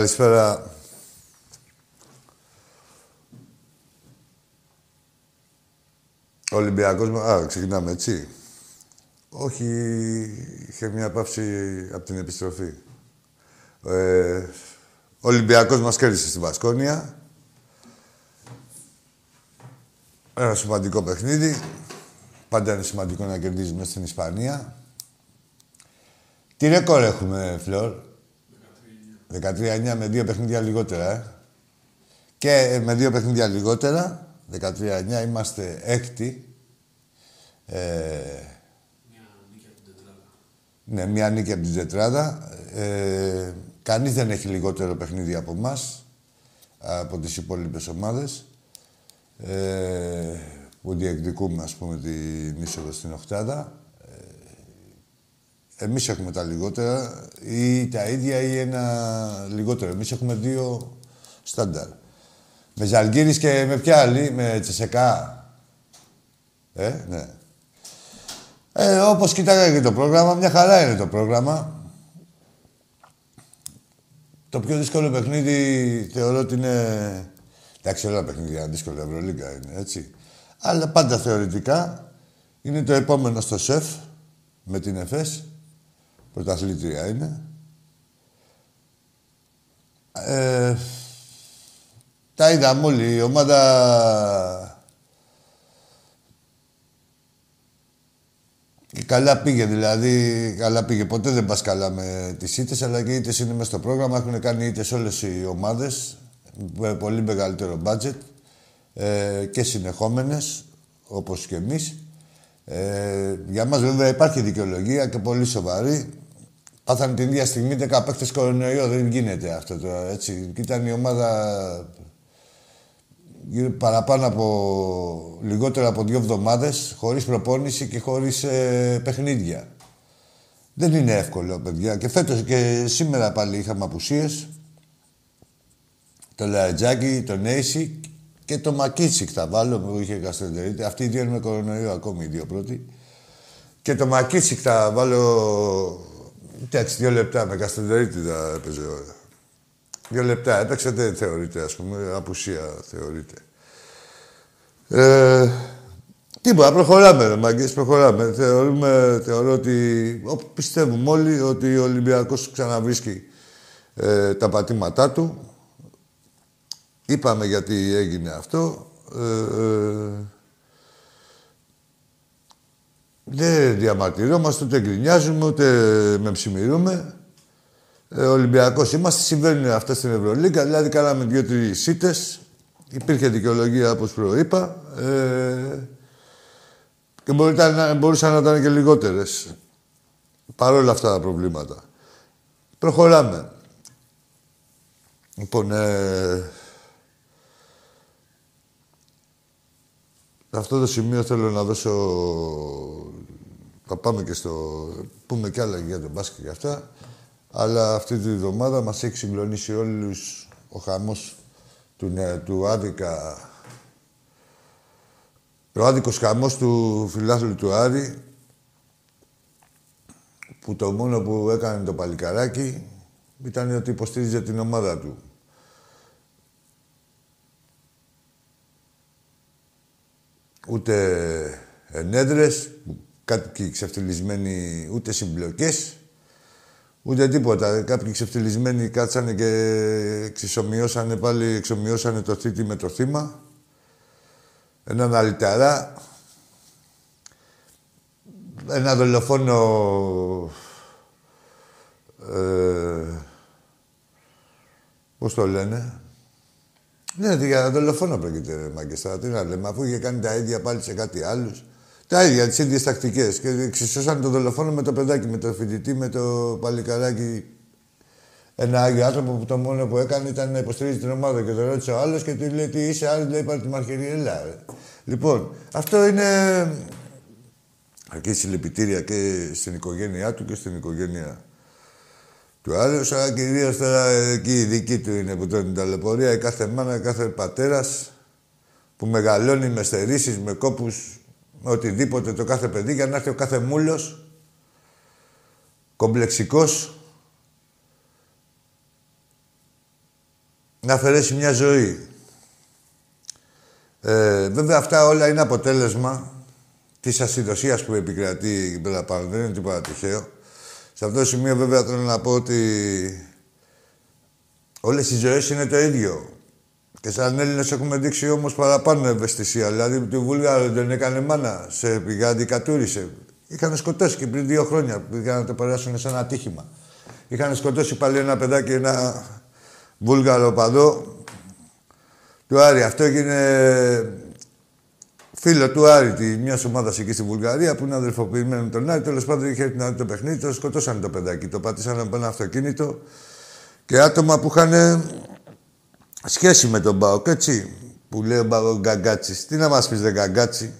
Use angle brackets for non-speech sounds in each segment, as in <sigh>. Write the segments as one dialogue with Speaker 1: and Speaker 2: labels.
Speaker 1: Καλησπέρα. Ολυμπιακός... Α, ξεκινάμε έτσι. Όχι, είχε μια παύση από την επιστροφή. Ε, ο Ολυμπιακός μας κέρδισε στη Βασκόνια. Ένα σημαντικό παιχνίδι. Πάντα είναι σημαντικό να κερδίζουμε στην Ισπανία. Τι ρεκόρ έχουμε, Φλόρ; 13-9 με δύο παιχνίδια λιγότερα, ε. Και ε, με δύο παιχνίδια λιγότερα, 13-9, είμαστε έκτη. Ε, ναι, μια νίκη από την τετράδα. Ε, κανείς δεν έχει λιγότερο παιχνίδι από εμάς από τις υπόλοιπες ομάδες ε, που διεκδικούμε, ας πούμε, την είσοδο στην Οχτάδα. Ε, εμείς έχουμε τα λιγότερα ή τα ίδια ή ένα λιγότερο. Εμείς έχουμε δύο στάνταρ. Με Ζαλγκύρης και με ποια άλλη, με Τσεσεκά. Ε, ναι. Ε, όπως κοιτάγα και το πρόγραμμα, μια χαρά είναι το πρόγραμμα. Το πιο δύσκολο παιχνίδι θεωρώ ότι είναι... Εντάξει, όλα παιχνίδια είναι δύσκολα, Ευρωλίγκα είναι, έτσι. Αλλά πάντα θεωρητικά είναι το επόμενο στο ΣΕΦ με την ΕΦΕΣ. Πρωταθλήτρια είναι. Ε, τα είδαμε όλοι. Η ομάδα Και καλά πήγε, δηλαδή, καλά πήγε. Ποτέ δεν πας καλά με τις ήττες, αλλά και οι ήττες είναι μέσα στο πρόγραμμα. Έχουν κάνει ήττες όλες οι ομάδες με πολύ μεγαλύτερο μπάτζετ ε, και συνεχόμενες, όπως και εμείς. Ε, για μας βέβαια υπάρχει δικαιολογία και πολύ σοβαρή. Πάθανε την ίδια στιγμή 10 παίχτε κορονοϊό. Δεν γίνεται αυτό τώρα. Έτσι. Και ήταν η ομάδα παραπάνω από λιγότερο από δύο εβδομάδες χωρίς προπόνηση και χωρίς ε, παιχνίδια. Δεν είναι εύκολο, παιδιά. Και φέτος και σήμερα πάλι είχαμε απουσίες. Το Λαρατζάκι, το Νέισι και το Μακίτσικ θα βάλω που είχε καστεντερίτη. Αυτοί οι δύο είναι με κορονοϊό ακόμη οι δύο πρώτοι. Και το Μακίτσικ θα βάλω... Εντάξει, δύο λεπτά με καστεντερίτη θα έπαιζε ώρα. Δύο λεπτά έπαιξε, δεν θεωρείται, ας πούμε, απουσία θεωρείται. Ε, τίποτα, προχωράμε, ρε μάγκες, προχωράμε. Θεωρούμε, θεωρώ ότι, πιστεύουμε όλοι ότι ο Ολυμπιακός ξαναβρίσκει ε, τα πατήματά του. Είπαμε γιατί έγινε αυτό. Ε, ε, δεν διαμαρτυρόμαστε, ούτε γκρινιάζουμε, ούτε με ψημιρούμε ε, Ολυμπιακός είμαστε. Συμβαίνουν αυτά στην Ευρωλίγκα. Δηλαδή, κάναμε δύο-τρεις σίτες. Υπήρχε δικαιολογία, όπως προείπα. Ε, και να, μπορούσαν να ήταν και λιγότερες. Παρόλα αυτά τα προβλήματα. Προχωράμε. Λοιπόν, ε, αυτό το σημείο θέλω να δώσω... Θα πάμε και στο... Πούμε κι άλλα για τον μπάσκετ και αυτά. Αλλά αυτή τη βδομάδα μας έχει συγκλονίσει όλους ο χαμός του, του άδικα... Ο άδικος χαμός του φιλάθλου του Άρη που το μόνο που έκανε το παλικαράκι ήταν ότι υποστήριζε την ομάδα του. Ούτε ενέδρες, κάτι ξεφτυλισμένοι, ούτε συμπλοκές, Ούτε τίποτα. Κάποιοι ξεφτυλισμένοι κάτσανε και εξισομοιώσανε πάλι, εξομοιώσανε το θήτη με το θύμα. Έναν αλυταρά. Ένα δολοφόνο... Ε, πώς το λένε; Ναι, για δολοφόνο πρόκειται, ρε Μαγκεστά. Τι να λέμε, αφού είχε κάνει τα ίδια πάλι σε κάτι άλλους. Τα ίδια, τις ίδιες τακτικές. Και εξισώσαν τον δολοφόνο με το παιδάκι, με το φοιτητή, με το παλικαράκι. Ένα άγιο άνθρωπο που το μόνο που έκανε ήταν να υποστηρίζει την ομάδα και το ρώτησε ο άλλος και του λέει: Τι είσαι, άλλο λέει: Πάρε τη μαρχερία, Λοιπόν, αυτό είναι. Αρκεί συλληπιτήρια και στην οικογένειά του και στην οικογένεια του άλλου. Αλλά κυρίως τώρα εκεί η δική του είναι που τον ταλαιπωρία. Η κάθε μάνα, κάθε πατέρας που μεγαλώνει με στερήσεις, με κόπους με οτιδήποτε το κάθε παιδί για να έρθει ο κάθε μούλος κομπλεξικός να αφαιρέσει μια ζωή. Ε, βέβαια αυτά όλα είναι αποτέλεσμα της ασυδοσίας που επικρατεί εκεί πέρα πάνω. Δεν είναι τίποτα τυχαίο. Σε αυτό το σημείο βέβαια θέλω να πω ότι όλες οι ζωές είναι το ίδιο. Και σαν Έλληνες έχουμε δείξει όμως παραπάνω ευαισθησία. Δηλαδή, τη Βούλγαρο δεν έκανε μάνα. Σε πηγάδι κατούρισε. Είχαν σκοτώσει και πριν δύο χρόνια. Πήγαν να το περάσουν σε ένα ατύχημα. Είχαν σκοτώσει πάλι ένα παιδάκι, ένα Βούλγαρο οπαδό του Άρη. Αυτό έγινε φίλο του Άρη, τη μιας ομάδας εκεί στη Βουλγαρία που είναι αδερφοποιημένο με τον Άρη. Τέλος πάντων είχε την το παιχνίδι, το σκοτώσαν το παιδάκι. Το πατήσανε από ένα αυτοκίνητο και άτομα που είχαν σχέση με τον ΠΑΟΚ, έτσι. Που λέει ο ΠΑΟΚ Γκαγκάτσι. Τι να μας πεις, δεν Γκαγκάτσι.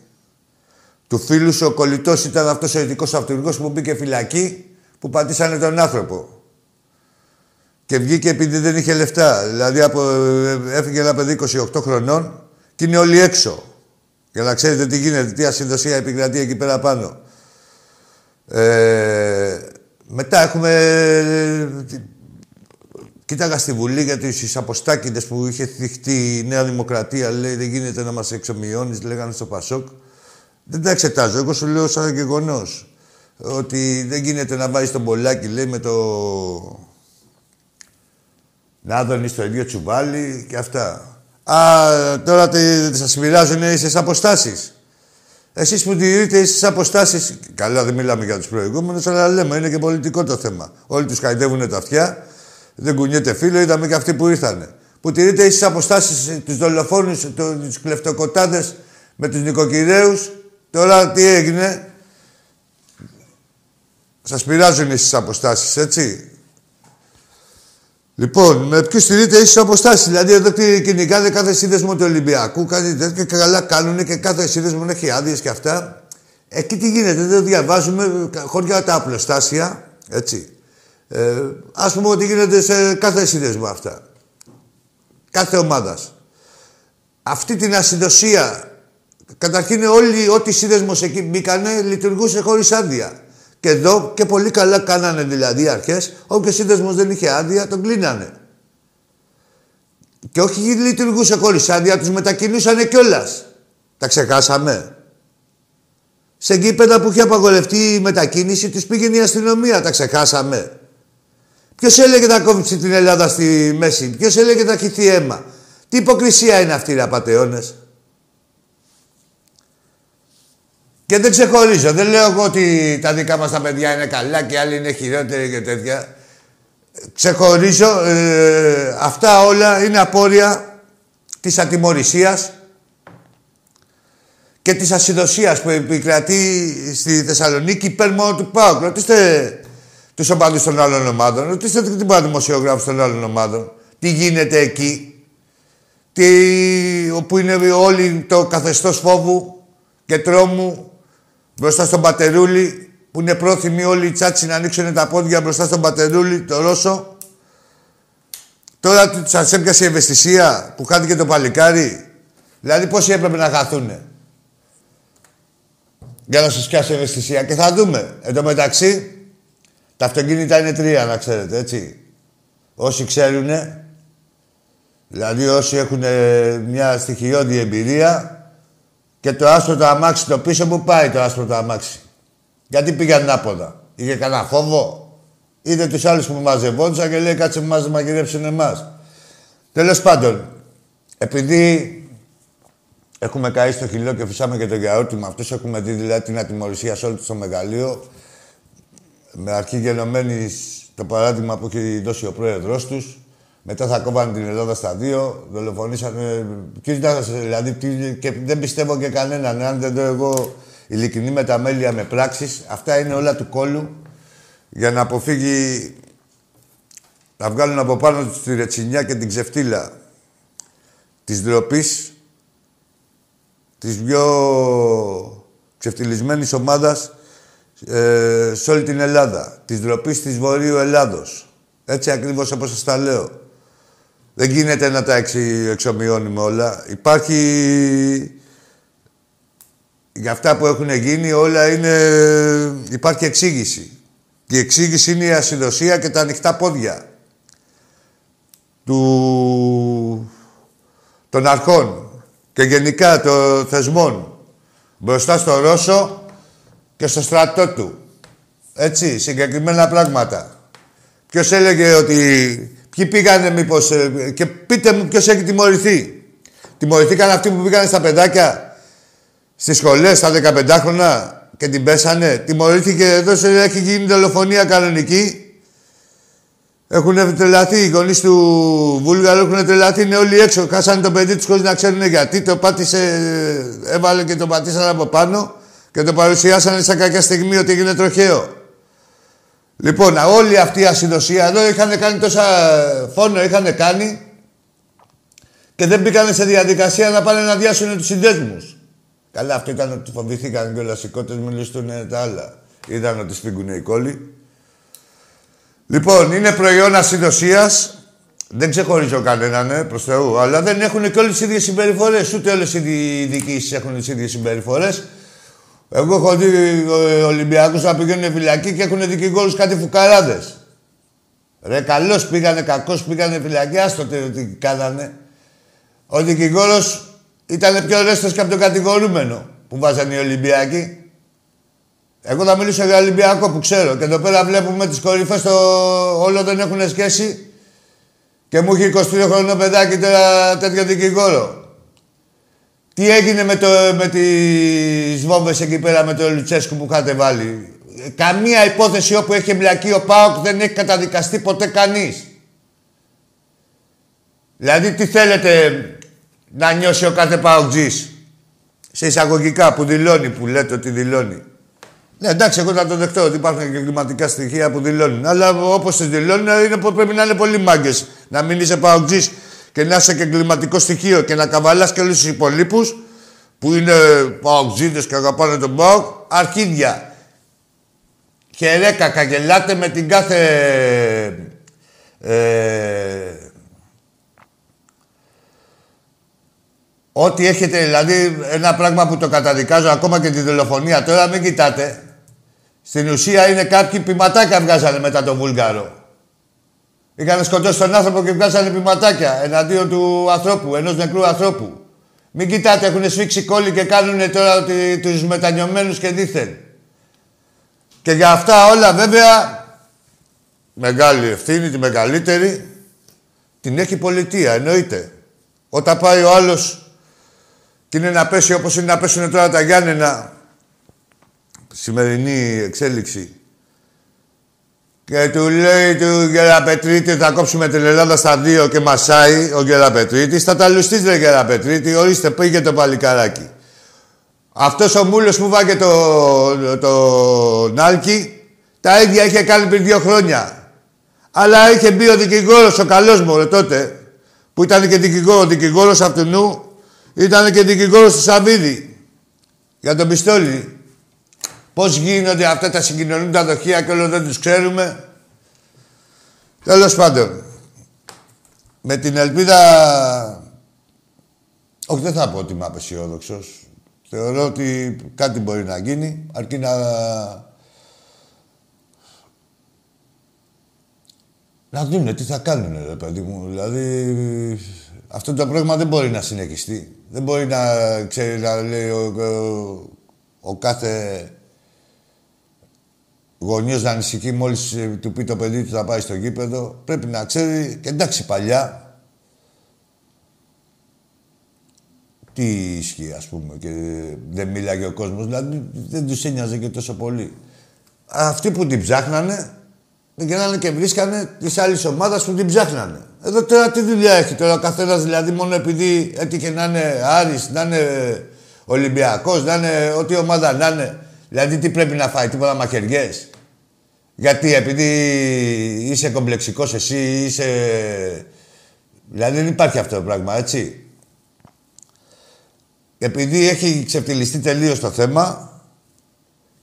Speaker 1: Του φίλου σου ο κολλητός ήταν αυτός ο ειδικός αυτοκίνητο που μπήκε φυλακή που πατήσανε τον άνθρωπο. Και βγήκε επειδή δεν είχε λεφτά. Δηλαδή από, έφυγε ένα παιδί 28 χρονών και είναι όλοι έξω. Για να ξέρετε τι γίνεται, τι ασυνδοσία επικρατεί εκεί πέρα πάνω. Ε, μετά έχουμε... Κοίταγα στη Βουλή για τις αποστάκηδες που είχε θυχτεί η Νέα Δημοκρατία. Λέει δεν γίνεται να μας εξομοιώνεις, λέγανε στο Πασόκ. Δεν τα εξετάζω. Εγώ σου λέω σαν γεγονός ότι δεν γίνεται να βάζεις τον Πολάκη, λέει, με το... Να δώνει το ίδιο τσουβάλι και αυτά. Α, τώρα σας μοιράζουν ίσε αποστάσεις. Εσείς που τηρείτε ίσε αποστάσεις. Καλά, δεν μιλάμε για τους προηγούμενους, αλλά λέμε είναι και πολιτικό το θέμα. Όλοι τους χαϊδεύουν τα αυτιά, δεν κουνιέται φίλο, είδαμε και αυτοί που ήρθανε. Που τηρείτε ίσε αποστάσεις τους δολοφόνους, του κλεφτοκοτάδες με τους νοικοκυρέους. Τώρα τι έγινε; Σας πειράζουν ίσε αποστάσεις, έτσι; Λοιπόν, με ποιους στηρείτε ίσε αποστάσεις; Δηλαδή, εδώ κυνηγάνε κάθε σύνδεσμο του Ολυμπιακού, κάτι τέτοιο και καλά κάνουν και κάθε σύνδεσμο έχει άδειες και αυτά. Εκεί τι γίνεται, δεν διαβάζουμε χωριά τα απλοστάσια, έτσι. Ε, Α πούμε ότι γίνεται σε κάθε σύνδεσμο αυτά. Κάθε ομάδας. Αυτή την ασυνδοσία, καταρχήν όλοι, ό,τι σύνδεσμος εκεί μπήκανε, λειτουργούσε χωρίς άδεια. Και εδώ και πολύ καλά κάνανε δηλαδή αρχές. Όποιος σύνδεσμος δεν είχε άδεια, τον κλείνανε. Και όχι λειτουργούσε χωρίς άδεια, τους μετακινούσαν κιόλας. Τα ξεχάσαμε. Σε γήπεδα που είχε απαγορευτεί η μετακίνηση, τους πήγαινε η αστυνομία. Τα ξεχάσαμε. Ποιος έλεγε να κόψει την Ελλάδα στη μέση, Ποιος έλεγε να χυθεί αίμα; Τι υποκρισία είναι αυτή, ρε απαταιώνες; Και δεν ξεχωρίζω. Δεν λέω εγώ ότι τα δικά μας τα παιδιά είναι καλά και άλλοι είναι χειρότεροι και τέτοια. Ξεχωρίζω. Ε, αυτά όλα είναι απόρρια της ατιμορρησίας και της ασυδοσίας που επικρατεί στη Θεσσαλονίκη υπέρ μόνο του ΠΑΟΚ. Ρωτήστε τους οπαδούς των άλλων ομάδων. Ρωτήστε την πάντα δημοσιογράφους των άλλων ομάδων. Τι γίνεται εκεί. Τι, όπου είναι όλοι το καθεστώς φόβου και τρόμου μπροστά στον Πατερούλη που είναι πρόθυμοι όλοι οι τσάτσι να ανοίξουν τα πόδια μπροστά στον Πατερούλη, το Ρώσο. Τώρα σας έπιασε η ευαισθησία που χάθηκε το παλικάρι. Δηλαδή πόσοι έπρεπε να χαθούνε; Για να σας πιάσει η ευαισθησία. Και θα δούμε. Εν τω μεταξύ, τα αυτοκίνητα είναι τρία, να ξέρετε, έτσι. Όσοι ξέρουνε, δηλαδή όσοι έχουν μια στοιχειώδη εμπειρία, και το άστρο το αμάξι το πίσω που πάει το άστρο το αμάξι. Γιατί πήγαν άποδα. Είχε κανένα φόβο; Είδε τους άλλους που μαζευόντουσαν και λέει κάτσε που μας μαγειρέψουν εμάς. Τέλος πάντων, επειδή έχουμε καεί στο χειλό και φυσάμε και το γιαούρτι με αυτούς, έχουμε δει δηλαδή την ατιμορρησία σε όλο το μεγαλείο. Με αρχή γενομένη το παράδειγμα που έχει δώσει ο πρόεδρό τους, μετά θα κόβανε την Ελλάδα στα δύο, δολοφονήσανε. Κοίτα, δηλαδή, και δεν πιστεύω και κανέναν. Αν δεν δω εγώ ειλικρινή μεταμέλεια με πράξεις, αυτά είναι όλα του κόλου για να αποφύγει να βγάλουν από πάνω τους τη ρετσινιά και την ξεφτύλα της ντροπής της πιο ξεφτυλισμένης ομάδας ε, σε όλη την Ελλάδα. Της ντροπή της Βορείου Ελλάδος. Έτσι ακριβώς όπως σας τα λέω. Δεν γίνεται να τα εξομοιώνουμε όλα. Υπάρχει... Για αυτά που έχουν γίνει όλα είναι... Υπάρχει εξήγηση. Και η εξήγηση είναι η ασυνδοσία και τα ανοιχτά πόδια. του, των αρχών και γενικά των θεσμών μπροστά στο Ρώσο και στο στρατό του. Έτσι, συγκεκριμένα πράγματα. Ποιος έλεγε ότι... Ποιοι πήγανε μήπως... Ε, και πείτε μου ποιος έχει τιμωρηθεί. Τιμωρηθήκαν αυτοί που πήγανε στα παιδάκια στις σχολές, στα 15 χρόνια και την πέσανε. Τιμωρήθηκε εδώ, έχει γίνει δολοφονία κανονική. Έχουν τρελαθεί οι γονείς του Βούλγαρου, έχουν τρελαθεί, είναι όλοι έξω. Χάσανε το παιδί τους χωρίς να ξέρουν γιατί. Το πάτησε, έβαλε και το πατήσανε από πάνω και το παρουσιάσανε σαν κακιά στιγμή ότι έγινε τροχαίο. Λοιπόν, όλη αυτή η ασυνδοσία εδώ είχαν κάνει τόσα φόνο, είχαν κάνει και δεν μπήκαν σε διαδικασία να πάνε να διάσουν τους συνδέσμους. Καλά, αυτό ήταν ότι φοβηθήκαν και οι κότες μιλήσουν τα άλλα. Είδαν ότι σφίγγουν οι κόλλοι. Λοιπόν, είναι προϊόν ασυνδοσία. Δεν ξεχωρίζω κανέναν, ναι, προς Θεού. Αλλά δεν έχουν και όλες τι ίδιες συμπεριφορές. Ούτε όλες οι διοικήσεις έχουν τις ίδιες συμπεριφορές. Εγώ έχω δει ε, Ολυμπιακούς να πηγαίνουν φυλακή και έχουν δικηγόρους κάτι φουκαράδες. Ρε, καλώ πήγανε, κακώ πήγανε φυλακή, άστο τι κάνανε. Ο δικηγόρος ήταν πιο ρέστος και από τον κατηγορούμενο που βάζανε οι Ολυμπιακοί. Εγώ θα μιλήσω για Ολυμπιακό που ξέρω. Και εδώ πέρα βλέπουμε τις κορυφές το όλο δεν έχουν σχέση. Και μου έχει 23 χρονών παιδάκι τώρα τέτοιο δικηγόρο. Τι έγινε με, το, με τις βόμβες εκεί πέρα με το Λουτσέσκου που είχατε βάλει; Καμία υπόθεση όπου έχει εμπλακεί ο ΠΑΟΚ δεν έχει καταδικαστεί ποτέ κανείς. Δηλαδή τι θέλετε να νιώσει ο κάθε ΠΑΟΚτζής. Σε εισαγωγικά που δηλώνει, που λέτε ότι δηλώνει. Ναι, εντάξει, εγώ θα το δεχτώ ότι υπάρχουν και κλιματικά στοιχεία που δηλώνουν. Αλλά όπως τις δηλώνουν, είναι, πρέπει να είναι πολύ μάγκες. Να μην είσαι παουτζή και να είσαι και κλιματικό στοιχείο και να καβαλάς και όλους τους υπολείπους που είναι παουτζίδε και αγαπάνε τον παοκ, αρχίδια. Και ρε κακαγελάτε με την κάθε. Ε, Ό,τι έχετε, δηλαδή, ένα πράγμα που το καταδικάζω ακόμα και τη δολοφονία τώρα, μην κοιτάτε. Στην ουσία είναι κάποιοι πηματάκια βγάζανε μετά τον Βούλγαρο. Είχαν σκοτώσει τον άνθρωπο και βγάζανε πηματάκια εναντίον του ανθρώπου, ενός νεκρού ανθρώπου. Μην κοιτάτε, έχουν σφίξει κόλλη και κάνουν τώρα τους μετανιωμένους και δίθεν. Και για αυτά όλα βέβαια, μεγάλη ευθύνη, τη μεγαλύτερη, την έχει η πολιτεία, εννοείται. Όταν πάει ο άλλος και είναι να πέσει όπως είναι να πέσουν τώρα τα Γιάννενα σημερινή εξέλιξη. Και του λέει του Γεραπετρίτη θα κόψουμε την Ελλάδα στα δύο και μασάει ο Γεραπετρίτης. Θα τα λουστείς ρε Γεραπετρίτη, ορίστε πήγε το παλικάράκι. Αυτός ο μούλος που βάγε το, το, Νάλκι, τα ίδια είχε κάνει πριν δύο χρόνια. Αλλά είχε μπει ο δικηγόρος, ο καλός μου τότε, που ήταν και δικηγόρο, δικηγόρος αυτού νου, ήταν και δικηγόρος του Σαββίδη. Για τον πιστόλι. Πώς γίνονται αυτά τα συγκοινωνούν τα δοχεία και όλο δεν τους ξέρουμε. Τέλος πάντων. Με την ελπίδα... Όχι, δεν θα πω ότι είμαι απεσιόδοξος. Θεωρώ ότι κάτι μπορεί να γίνει, αρκεί να... Να δούμε τι θα κάνουν, ρε παιδί μου. Δηλαδή, αυτό το πράγμα δεν μπορεί να συνεχιστεί. Δεν μπορεί να, ξέρει, να λέει ο, ο, ο κάθε γονιός να ανησυχεί μόλις ε, του πει το παιδί του θα πάει στο γήπεδο. Πρέπει να ξέρει και εντάξει παλιά. Τι ισχύει, ας πούμε, και δεν μίλαγε ο κόσμος. Δηλαδή δεν τους ένοιαζε και τόσο πολύ. Αυτοί που την ψάχνανε, γίνανε και βρίσκανε της άλλης ομάδας που την ψάχνανε. Εδώ τώρα τι δουλειά έχει τώρα ο καθένας δηλαδή μόνο επειδή έτυχε να είναι Άρης, να είναι Ολυμπιακός, να είναι ό,τι ομάδα να είναι. Δηλαδή τι πρέπει να φάει, τίποτα μαχαιριές. Γιατί επειδή είσαι κομπλεξικός εσύ, είσαι... Δηλαδή δεν υπάρχει αυτό το πράγμα, έτσι. Επειδή έχει ξεφτυλιστεί τελείως το θέμα,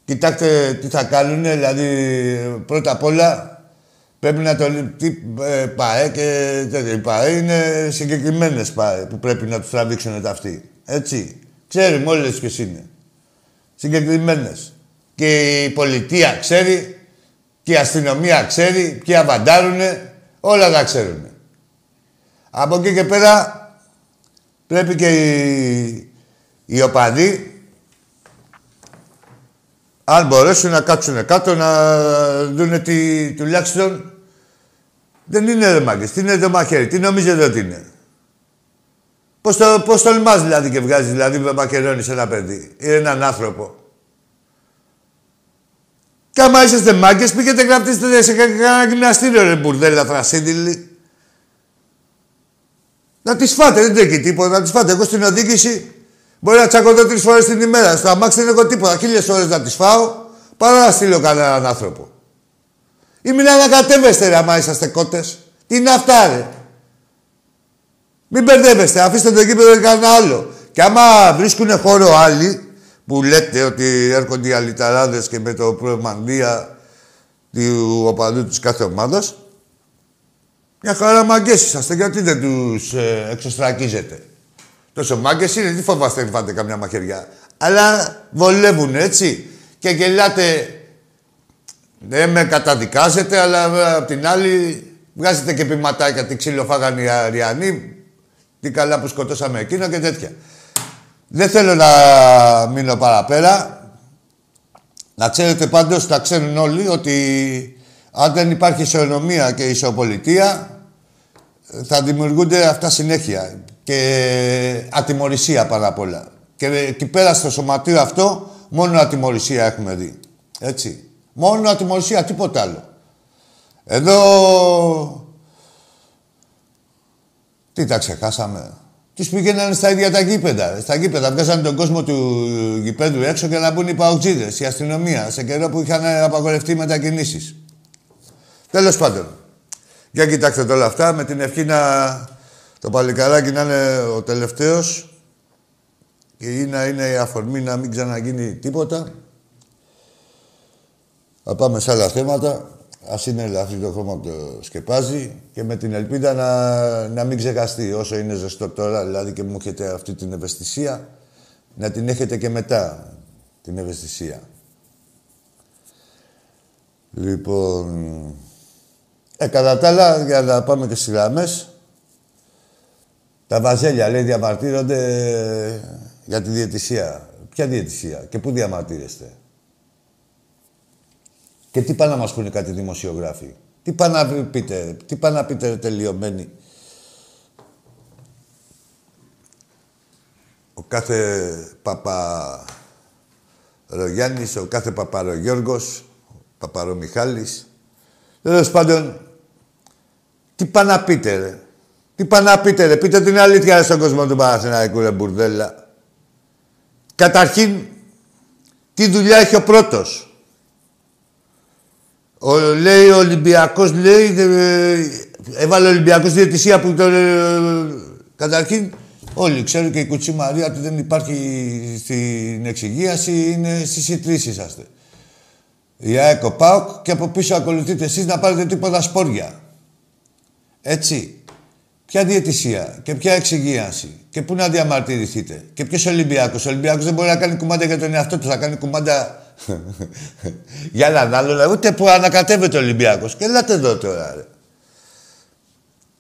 Speaker 1: κοιτάξτε τι θα κάνουν, δηλαδή πρώτα απ' όλα πρέπει να το... Τι ε, ΠΑΕ και τέτοια. ΠΑΕ είναι συγκεκριμένες ΠΑΕ που πρέπει να τους τραβήξουν τα αυτοί. Έτσι. Ξέρουμε όλες ποιες είναι. Συγκεκριμένες. Και η πολιτεία ξέρει και η αστυνομία ξέρει, ποιοι αβαντάρουνε, όλα τα ξέρουν. Από εκεί και πέρα πρέπει και οι, οι οπαδοί αν μπορέσουν να κάτσουν κάτω να δουν τι τουλάχιστον δεν είναι ρε μάγκες. Τι είναι το μαχαίρι, τι νομίζετε ότι είναι; Πώς, το, πώς τολμάς δηλαδή και βγάζεις δηλαδή με μακερόνι σε ένα παιδί ή έναν άνθρωπο. Και άμα είσαστε μάγκες πήγαινε γραφτείτε σε κανένα γυμναστήριο ρε μπουρδέλα θρασίδηλη. Να τις φάτε, δεν τρέχει τίποτα, να τις φάτε. Εγώ στην οδήγηση μπορεί να τσακωθώ τρεις φορές την ημέρα. Στο αμάξι δεν έχω τίποτα. Χίλιες ώρες να τις φάω παρά να στείλω κανέναν άνθρωπο. Ή μην ανακατεύεστε ρε άμα είσαστε κότες. Τι είναι αυτά ρε; Μην μπερδεύεστε, αφήστε το γήπεδο για κανένα άλλο. Και άμα βρίσκουν χώρο άλλοι, που λέτε ότι έρχονται οι αλυταράδες και με το προμανδία του οπαδού της κάθε ομάδας, μια χαρά μαγκές είσαστε, γιατί δεν τους ε, εξωστρακίζετε; Τόσο μάγκες είναι, τι φοβάστε να φάτε καμιά μαχαιριά; Αλλά βολεύουν έτσι. Και γελάτε, δεν με καταδικάζετε, αλλά απ' την άλλη βγάζετε και πηματάκια τι ξύλο φάγανε οι Αριανοί, τι καλά που σκοτώσαμε εκείνο και τέτοια. Δεν θέλω να μείνω παραπέρα. Να ξέρετε πάντως, τα ξέρουν όλοι, ότι αν δεν υπάρχει ισονομία και ισοπολιτεία, θα δημιουργούνται αυτά συνέχεια. Και ατιμορρησία πάρα απ' όλα. Και εκεί πέρα στο σωματείο αυτό, μόνο ατιμορρησία έχουμε δει. Έτσι. Μόνο ατιμορρησία, τίποτα άλλο. Εδώ... Τι τα ξεχάσαμε. Του πήγαιναν στα ίδια τα γήπεδα. Στα γήπεδα βγάζανε τον κόσμο του γηπέδου έξω και να μπουν οι παουτζίδε, η αστυνομία, σε καιρό που είχαν απαγορευτεί μετακινήσεις. Τέλος πάντων. Για κοιτάξτε όλα αυτά με την ευχή να το παλικαράκι να είναι ο τελευταίος και ή να είναι η αφορμή να μην ξαναγίνει τίποτα. Θα πάμε σε άλλα θέματα. Α είναι αυτή το χώμα που το σκεπάζει και με την ελπίδα να, να μην ξεχαστεί όσο είναι ζεστό τώρα, δηλαδή και μου έχετε αυτή την ευαισθησία, να την έχετε και μετά την ευαισθησία. Λοιπόν, ε, κατά τα άλλα, για να πάμε και στις γραμμές, τα βαζέλια, λέει, διαμαρτύρονται για τη διαιτησία. Ποια διαιτησία και πού διαμαρτύρεστε; Και τι πάνε να μας πούνε κάτι δημοσιογράφοι; Τι πάνε να πείτε, τι πάνε να πείτε τελειωμένοι; Ο κάθε Παπα Ρογιάννης, ο κάθε Παπαρογιώργος, Παπαρομιχάλης. Τέλος πάντων, τι πάνε να πείτε, ρε; Τι πάνε να πείτε, ρε; Πείτε την αλήθεια στον κόσμο του Παναθηναϊκού, ρε μπουρδέλα. Καταρχήν, τι δουλειά έχει ο πρώτος; Ο, λέει ο Ολυμπιακός, λέει, έβαλε ο Ολυμπιακός διαιτησία που τον... Ε, καταρχήν, όλοι ξέρουν και η Κουτσή Μαρία ότι δεν υπάρχει στην εξυγίαση, είναι στις ιτρήσεις είσαστε. Η ΑΕΚΟ ΠΑΟΚ και από πίσω ακολουθείτε εσείς να πάρετε τίποτα σπόρια. Έτσι. Ποια διαιτησία και ποια εξυγίαση και πού να διαμαρτυρηθείτε. Και ποιος Ολυμπιακός. Ο Ολυμπιακός δεν μπορεί να κάνει κουμάντα για τον εαυτό του, θα κάνει κουμάντα για έναν άλλον, ούτε που ανακατεύεται ο Ολυμπιακός. Και ελάτε εδώ τώρα, ρε.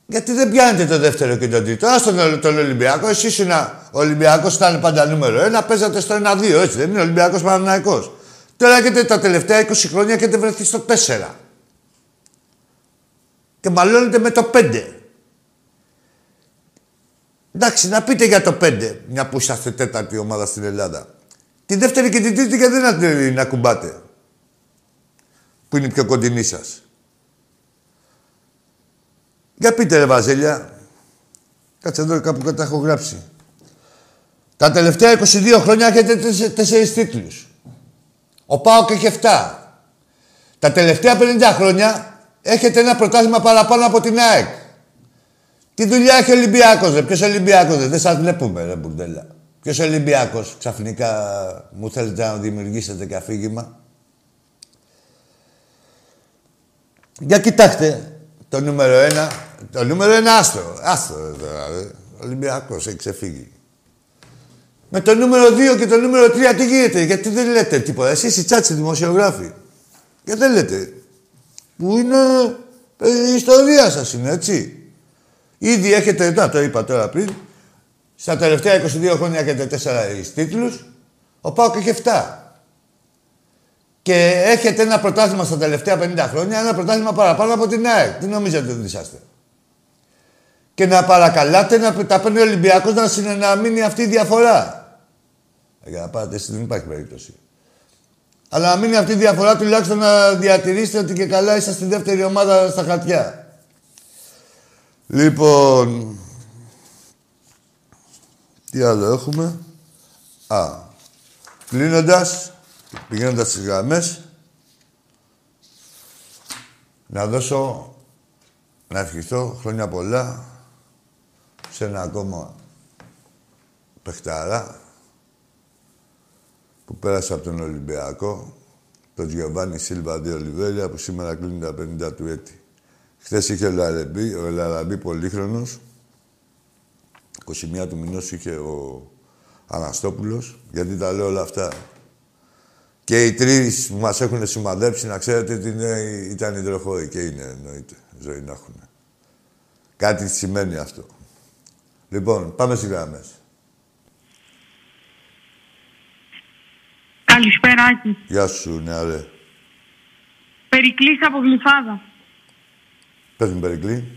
Speaker 1: Γιατί δεν πιάνετε το δεύτερο και το τρίτο. Άστο τον, τον Ολυμπιακό. Εσύ ήσουν ο Ολυμπιακός, ήταν πάντα νούμερο ένα. Παίζατε στο 1-2, έτσι δεν είναι; Ολυμπιακός Παναναναϊκό. Τώρα έχετε τα τελευταία 20 χρόνια και έχετε βρεθεί στο 4. Και μαλώνετε με το 5. Εντάξει, να πείτε για το 5, μια που είσαστε τέταρτη ομάδα στην Ελλάδα. Τη δεύτερη και την τρίτη και δεν να, να κουμπάτε. Που είναι η πιο κοντινή σας. Για πείτε ρε Βαζέλια. Κάτσε εδώ κάπου τα έχω γράψει. Τα τελευταία 22 χρόνια έχετε τέσσερις τίτλους. Ο Πάοκ έχει 7. Τα τελευταία 50 χρόνια έχετε ένα πρωτάθλημα παραπάνω από την ΑΕΚ. Τι δουλειά έχει ο Ολυμπιάκος, ρε; Ποιος Ολυμπιάκος, ρε; Δεν σας βλέπουμε, ρε μπουρδέλα. Ποιος Ολυμπιακός ξαφνικά μου θέλετε να δημιουργήσετε και αφήγημα; Για κοιτάξτε το νούμερο ένα. Το νούμερο ένα άστρο. Άστρο δηλαδή. Ο Ολυμπιακός έχει ξεφύγει. Με το νούμερο 2 και το νούμερο 3 τι γίνεται, γιατί δεν λέτε τίποτα. Εσείς οι τσάτσι δημοσιογράφοι. Γιατί δεν λέτε. Που είναι η ιστορία σας είναι, έτσι. Ήδη έχετε, να το είπα τώρα πριν, στα τελευταία 22 χρόνια έχετε 4 τίτλους, ο Πάοκ έχει 7. Και έχετε ένα πρωτάθλημα στα τελευταία 50 χρόνια, ένα πρωτάθλημα παραπάνω από την ΑΕΚ. Τι νομίζετε ότι είσαστε; Και να παρακαλάτε να τα παίρνει ο Ολυμπιακός να, να μείνει αυτή η διαφορά. Για να πάτε δεν υπάρχει περίπτωση. Αλλά να μείνει αυτή η διαφορά τουλάχιστον να διατηρήσετε ότι και καλά είσαστε στη δεύτερη ομάδα στα χαρτιά. Λοιπόν, τι άλλο έχουμε; Α, κλείνοντας, πηγαίνοντας στις γραμμές, να δώσω, να ευχηθώ χρόνια πολλά σε ένα ακόμα παιχταρά που πέρασε από τον Ολυμπιακό, τον Γιωβάνι Σίλβα Δι Ολιβέρια, που σήμερα κλείνει τα 50 του έτη. Χθες είχε ο Λαραμπή, ο Λαραμπή πολύχρονος. 21 του μηνός είχε ο Αναστόπουλος, γιατί τα λέω όλα αυτά. Και οι τρεις που μας έχουν σημαδέψει, να ξέρετε ότι είναι, ήταν υδροχώροι και είναι εννοείται. Ζωή να έχουν. Κάτι σημαίνει αυτό. Λοιπόν, πάμε στις γράμμε.
Speaker 2: Καλησπέρα, Άκη.
Speaker 1: Γεια σου, νεαρέ.
Speaker 2: Περικλής από Γλυφάδα.
Speaker 1: Πες μου, Περικλή.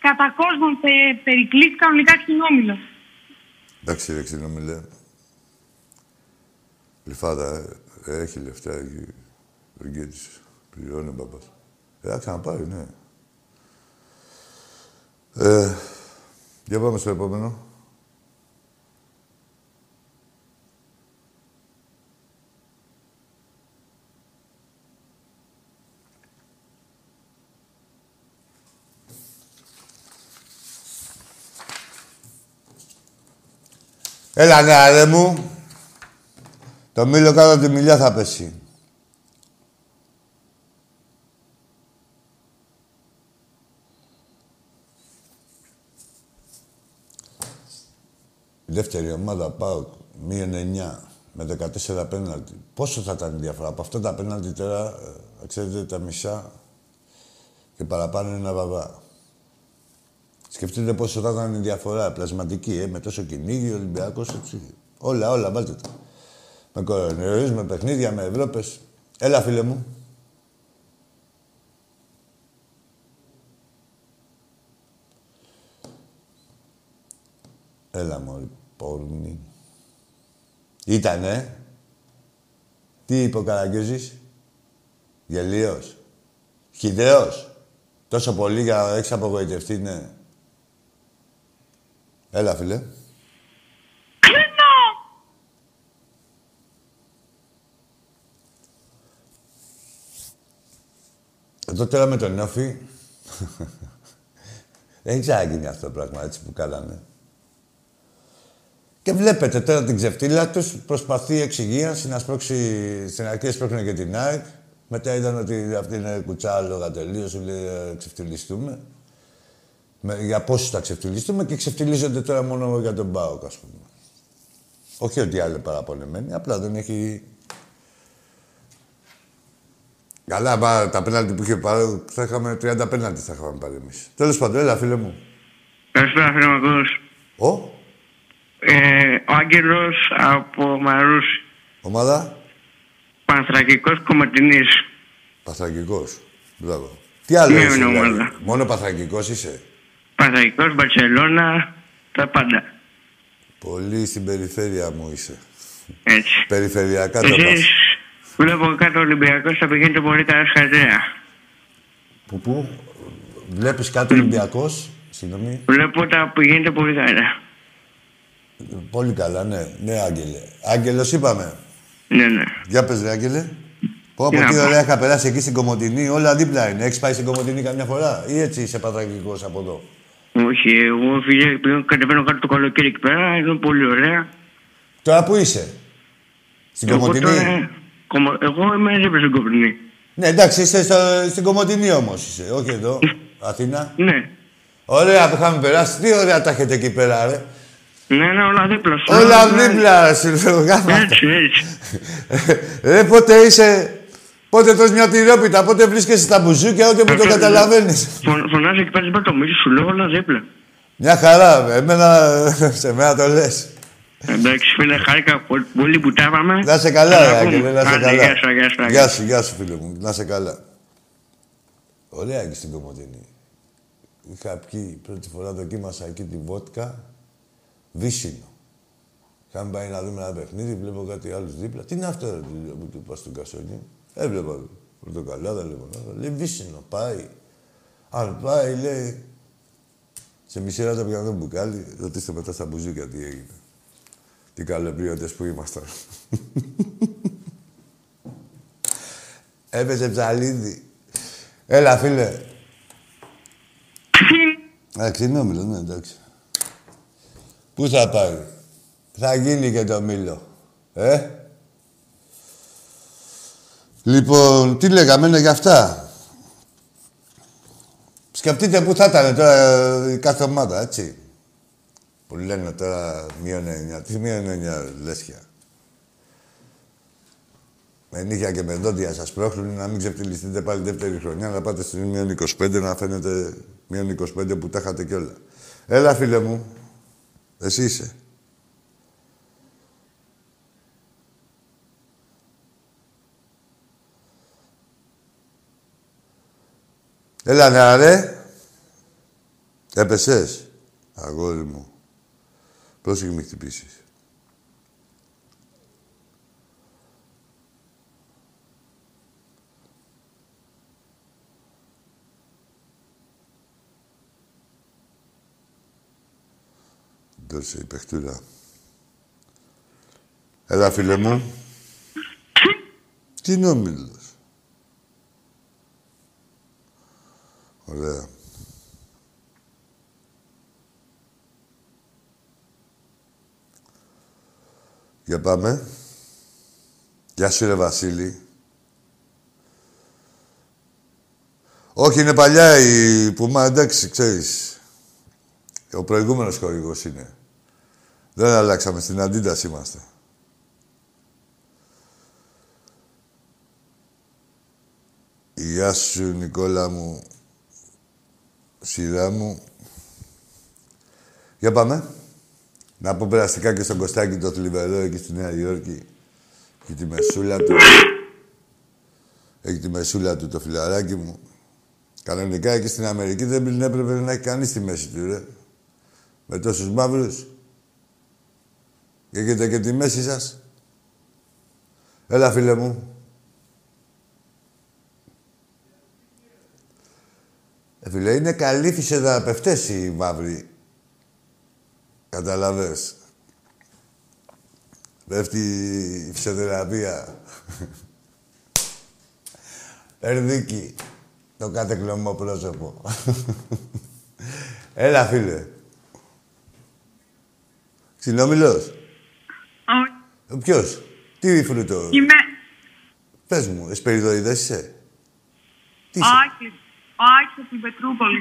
Speaker 2: Κατά κόσμον πε, Περικλής κανονικά ξυνόμιλο.
Speaker 1: Εντάξει, ρε ξυνόμιλε. Γλυφάδα, ε, έχει λεφτά, έχει Βουργίτης. Πληρώνει ο μπαμπάς. Ε, θα ξαναπάρει, ναι. Ε, για πάμε στο επόμενο. Έλα, ναι, αρέ μου. Το μήλο κάτω από τη μιλιά θα πέσει. Η δεύτερη ομάδα πάω μείον 9 με 14 πέναλτι. Πόσο θα ήταν η διαφορά; Από αυτά τα πέναλτι τώρα, ε, ξέρετε, τα μισά και παραπάνω είναι ένα βαβά. Σκεφτείτε πόσο θα ήταν η διαφορά, πλασματική, ε, με τόσο κυνήγι, Ολυμπιακός, έτσι. Όλα, όλα, βάλτε τα. Με κορονοϊούς, με παιχνίδια, με Ευρώπες. Έλα, φίλε μου. Έλα, μόλι, πόρνη. Ήτανε. Τι είπε ο Καραγκιόζης; Γελίος. Χιδαίος. Τόσο πολύ για να έχεις απογοητευτεί, ναι. Έλα, φίλε.
Speaker 2: Κλείνω!
Speaker 1: Εδώ τώρα με τον Νόφι... Δεν ξαναγίνει αυτό το πράγμα έτσι που κάνανε. Και βλέπετε τώρα την ξεφτύλα τους, προσπαθεί εξυγίανση να σπρώξει στην αρχή σπρώχνει και την ΑΕΚ. Μετά είδαν ότι αυτή είναι κουτσάλογα τελείως, λέει «Ε, ξεφτυλιστούμε. Με, για πόσους θα ξεφτυλιστούμε και ξεφτυλίζονται τώρα μόνο για τον Πάοκ, ας πούμε. Όχι ότι άλλοι παραπονεμένοι, απλά δεν έχει. Καλά, μα, τα πέναλτι που είχε πάρει, θα είχαμε 30 πέναλτι θα είχαμε πάρει εμείς. Τέλος πάντων, έλα, φίλε μου.
Speaker 2: Καλησπέρα, φίλε Μακός.
Speaker 1: Ο,
Speaker 2: Ε, ο Άγγελος από Μαρούσι.
Speaker 1: ομάδα,
Speaker 2: Πανθρακικός Κομματινής.
Speaker 1: Παθρακικός. Μπράβο. Τι άλλο
Speaker 2: Ναι,
Speaker 1: είσαι,
Speaker 2: είναι
Speaker 1: δηλαδή.
Speaker 2: ομάδα.
Speaker 1: Μόνο παθρακικός είσαι;
Speaker 2: Πανθρακικός, Μπαρσελώνα, τα πάντα.
Speaker 1: Πολύ στην περιφέρεια μου είσαι.
Speaker 2: Έτσι.
Speaker 1: Περιφερειακά το
Speaker 2: Εσείς
Speaker 1: πας.
Speaker 2: βλέπω κάτω Ολυμπιακός θα πηγαίνετε πολύ καλά συγχαρητήρια.
Speaker 1: Που πού, βλέπεις κάτω Ολυμπιακός, συγγνώμη.
Speaker 2: Βλέπω τα πηγαίνετε πολύ καλά.
Speaker 1: Πολύ καλά, ναι. Ναι, Άγγελε. Άγγελος είπαμε.
Speaker 2: Ναι, ναι.
Speaker 1: Για πες, ρε, Άγγελε. Πω,
Speaker 2: Τι
Speaker 1: πω,
Speaker 2: να
Speaker 1: τι
Speaker 2: πω.
Speaker 1: ωραία είχα περάσει εκεί στην Κομωτινή. Όλα δίπλα είναι. Έχεις πάει στην Κομωτινή καμιά φορά; Ή έτσι είσαι παθρακικός από εδώ;
Speaker 2: Όχι, εγώ φίλε, πήγα- κατεβαίνω κάτω το καλοκαίρι εκεί πέρα, είναι πολύ ωραία.
Speaker 1: Τώρα που είσαι; Στην
Speaker 2: Εγώ
Speaker 1: Κομωτινή;
Speaker 2: τώρα- κομμα- Εγώ είμαι δίπλα στην Κομωτινή.
Speaker 1: Ναι, εντάξει, είσαι στο, στην Κομωτινή όμως είσαι. Όχι εδώ. Αθήνα.
Speaker 2: Ναι.
Speaker 1: Ωραία που είχαμε περάσει. Τι ωραία τα έχετε εκεί πέρα, ρε.
Speaker 2: Ναι, ναι, όλα δίπλα. σου.
Speaker 1: Όλα δίπλα, σου λέω. γάμα τα.
Speaker 2: Έτσι, έτσι. <laughs>
Speaker 1: Ρε, πότε είσαι... Πότε τρως μια τυρόπιτα, πότε βρίσκεσαι στα μπουζούκια, ούτε που το καταλαβαίνεις.
Speaker 2: Φων, φωνάζει εκεί πέρα στην πρωτομήλη, σου λέω όλα δίπλα.
Speaker 1: Μια χαρά, εμένα, <laughs> σε μένα το λες.
Speaker 2: Εντάξει, φίλε, χάρηκα πολύ- πολύ που τα είπαμε.
Speaker 1: Να σε καλά,
Speaker 2: Θα
Speaker 1: ρε
Speaker 2: τα
Speaker 1: Άγγελε,
Speaker 2: πούμε.
Speaker 1: να σε
Speaker 2: Άντε,
Speaker 1: καλά.
Speaker 2: Γεια σου, γεια σου.
Speaker 1: Γεια σου, γεια σου, φίλε μου. Να σε καλά. Ωραία εκεί στην Κομωτινή. Είχα πιει πρώτη φορά, δοκίμασα εκεί τη βότκα, βύσινο. Είχαμε πάει να δούμε ένα παιχνίδι, βλέπω κάτι άλλο δίπλα. Τι είναι αυτό, ρε, του- που του είπα στον Κασόνι; Έβλεπα πορτοκαλάδα, λεμονάδα. Λέει βύσινο, πάει. Αν πάει, λέει. Σε μισή ώρα το πήγαμε το μπουκάλι, ρωτήστε μετά στα μπουζούκια τι έγινε. Τι καλοπλήρωτες που ήμασταν. Έπαιζε ψαλίδι. Έλα, φίλε. Εντάξει, είναι όμιλος, ναι, εντάξει. Πού θα πάει; Θα γίνει και το μήλο. Ε; Λοιπόν, τι λέγαμε, είναι για αυτά. Σκεφτείτε πού θα ήταν τώρα ε, η κάθε ομάδα, έτσι. Που λένε τώρα μείον 9. Τι μείον 9 λέσχια. Με νύχια και με δόντια σας πρόχνουν να μην ξεφτυλιστείτε πάλι δεύτερη χρονιά, να πάτε στην μείον 25, να φαίνεται μείον 25 που τα είχατε κιόλα. Έλα, φίλε μου. Εσύ είσαι. Έλα, νεαρέ. Έπεσες. Αγόρι μου. Πρόσεχε μη χτυπήσεις. Δώσε η παιχτούρα. Έλα, φίλε μου. Τι είναι ο Μήλος. Ωραία. Για πάμε. Γεια σου, ρε Βασίλη. Όχι, είναι παλιά η Πουμά, εντάξει, ξέρεις. Ο προηγούμενος χορηγός είναι. Δεν αλλάξαμε, στην αντίταση είμαστε. Γεια σου, Νικόλα μου. Σειρά μου. Για πάμε. Να πω περαστικά και στον Κωστάκη το θλιβερό εκεί στη Νέα Υόρκη. Και τη μεσούλα του. Έχει τη μεσούλα του το φιλαράκι μου. Κανονικά εκεί στην Αμερική δεν έπρεπε να έχει κανείς στη μέση του, ρε. Με τόσους μαύρους. Και έχετε και τη μέση σας. Έλα, φίλε μου. Φίλε, είναι καλοί φυσιοθεραπευτές οι μαύροι. Καταλαβες. Πέφτει η φυσιοθεραπεία. Ερδίκη. Το κατεκλωμό πρόσωπο. Έλα, φίλε. Συνόμιλος.
Speaker 3: Όχι.
Speaker 1: Ποιος; Τι φρούτο;
Speaker 3: Είμαι
Speaker 1: Πες μου, εσπεριδοειδές είσαι; Τι είσαι;
Speaker 3: Άκη. Ο Άκης από την Πετρούπολη.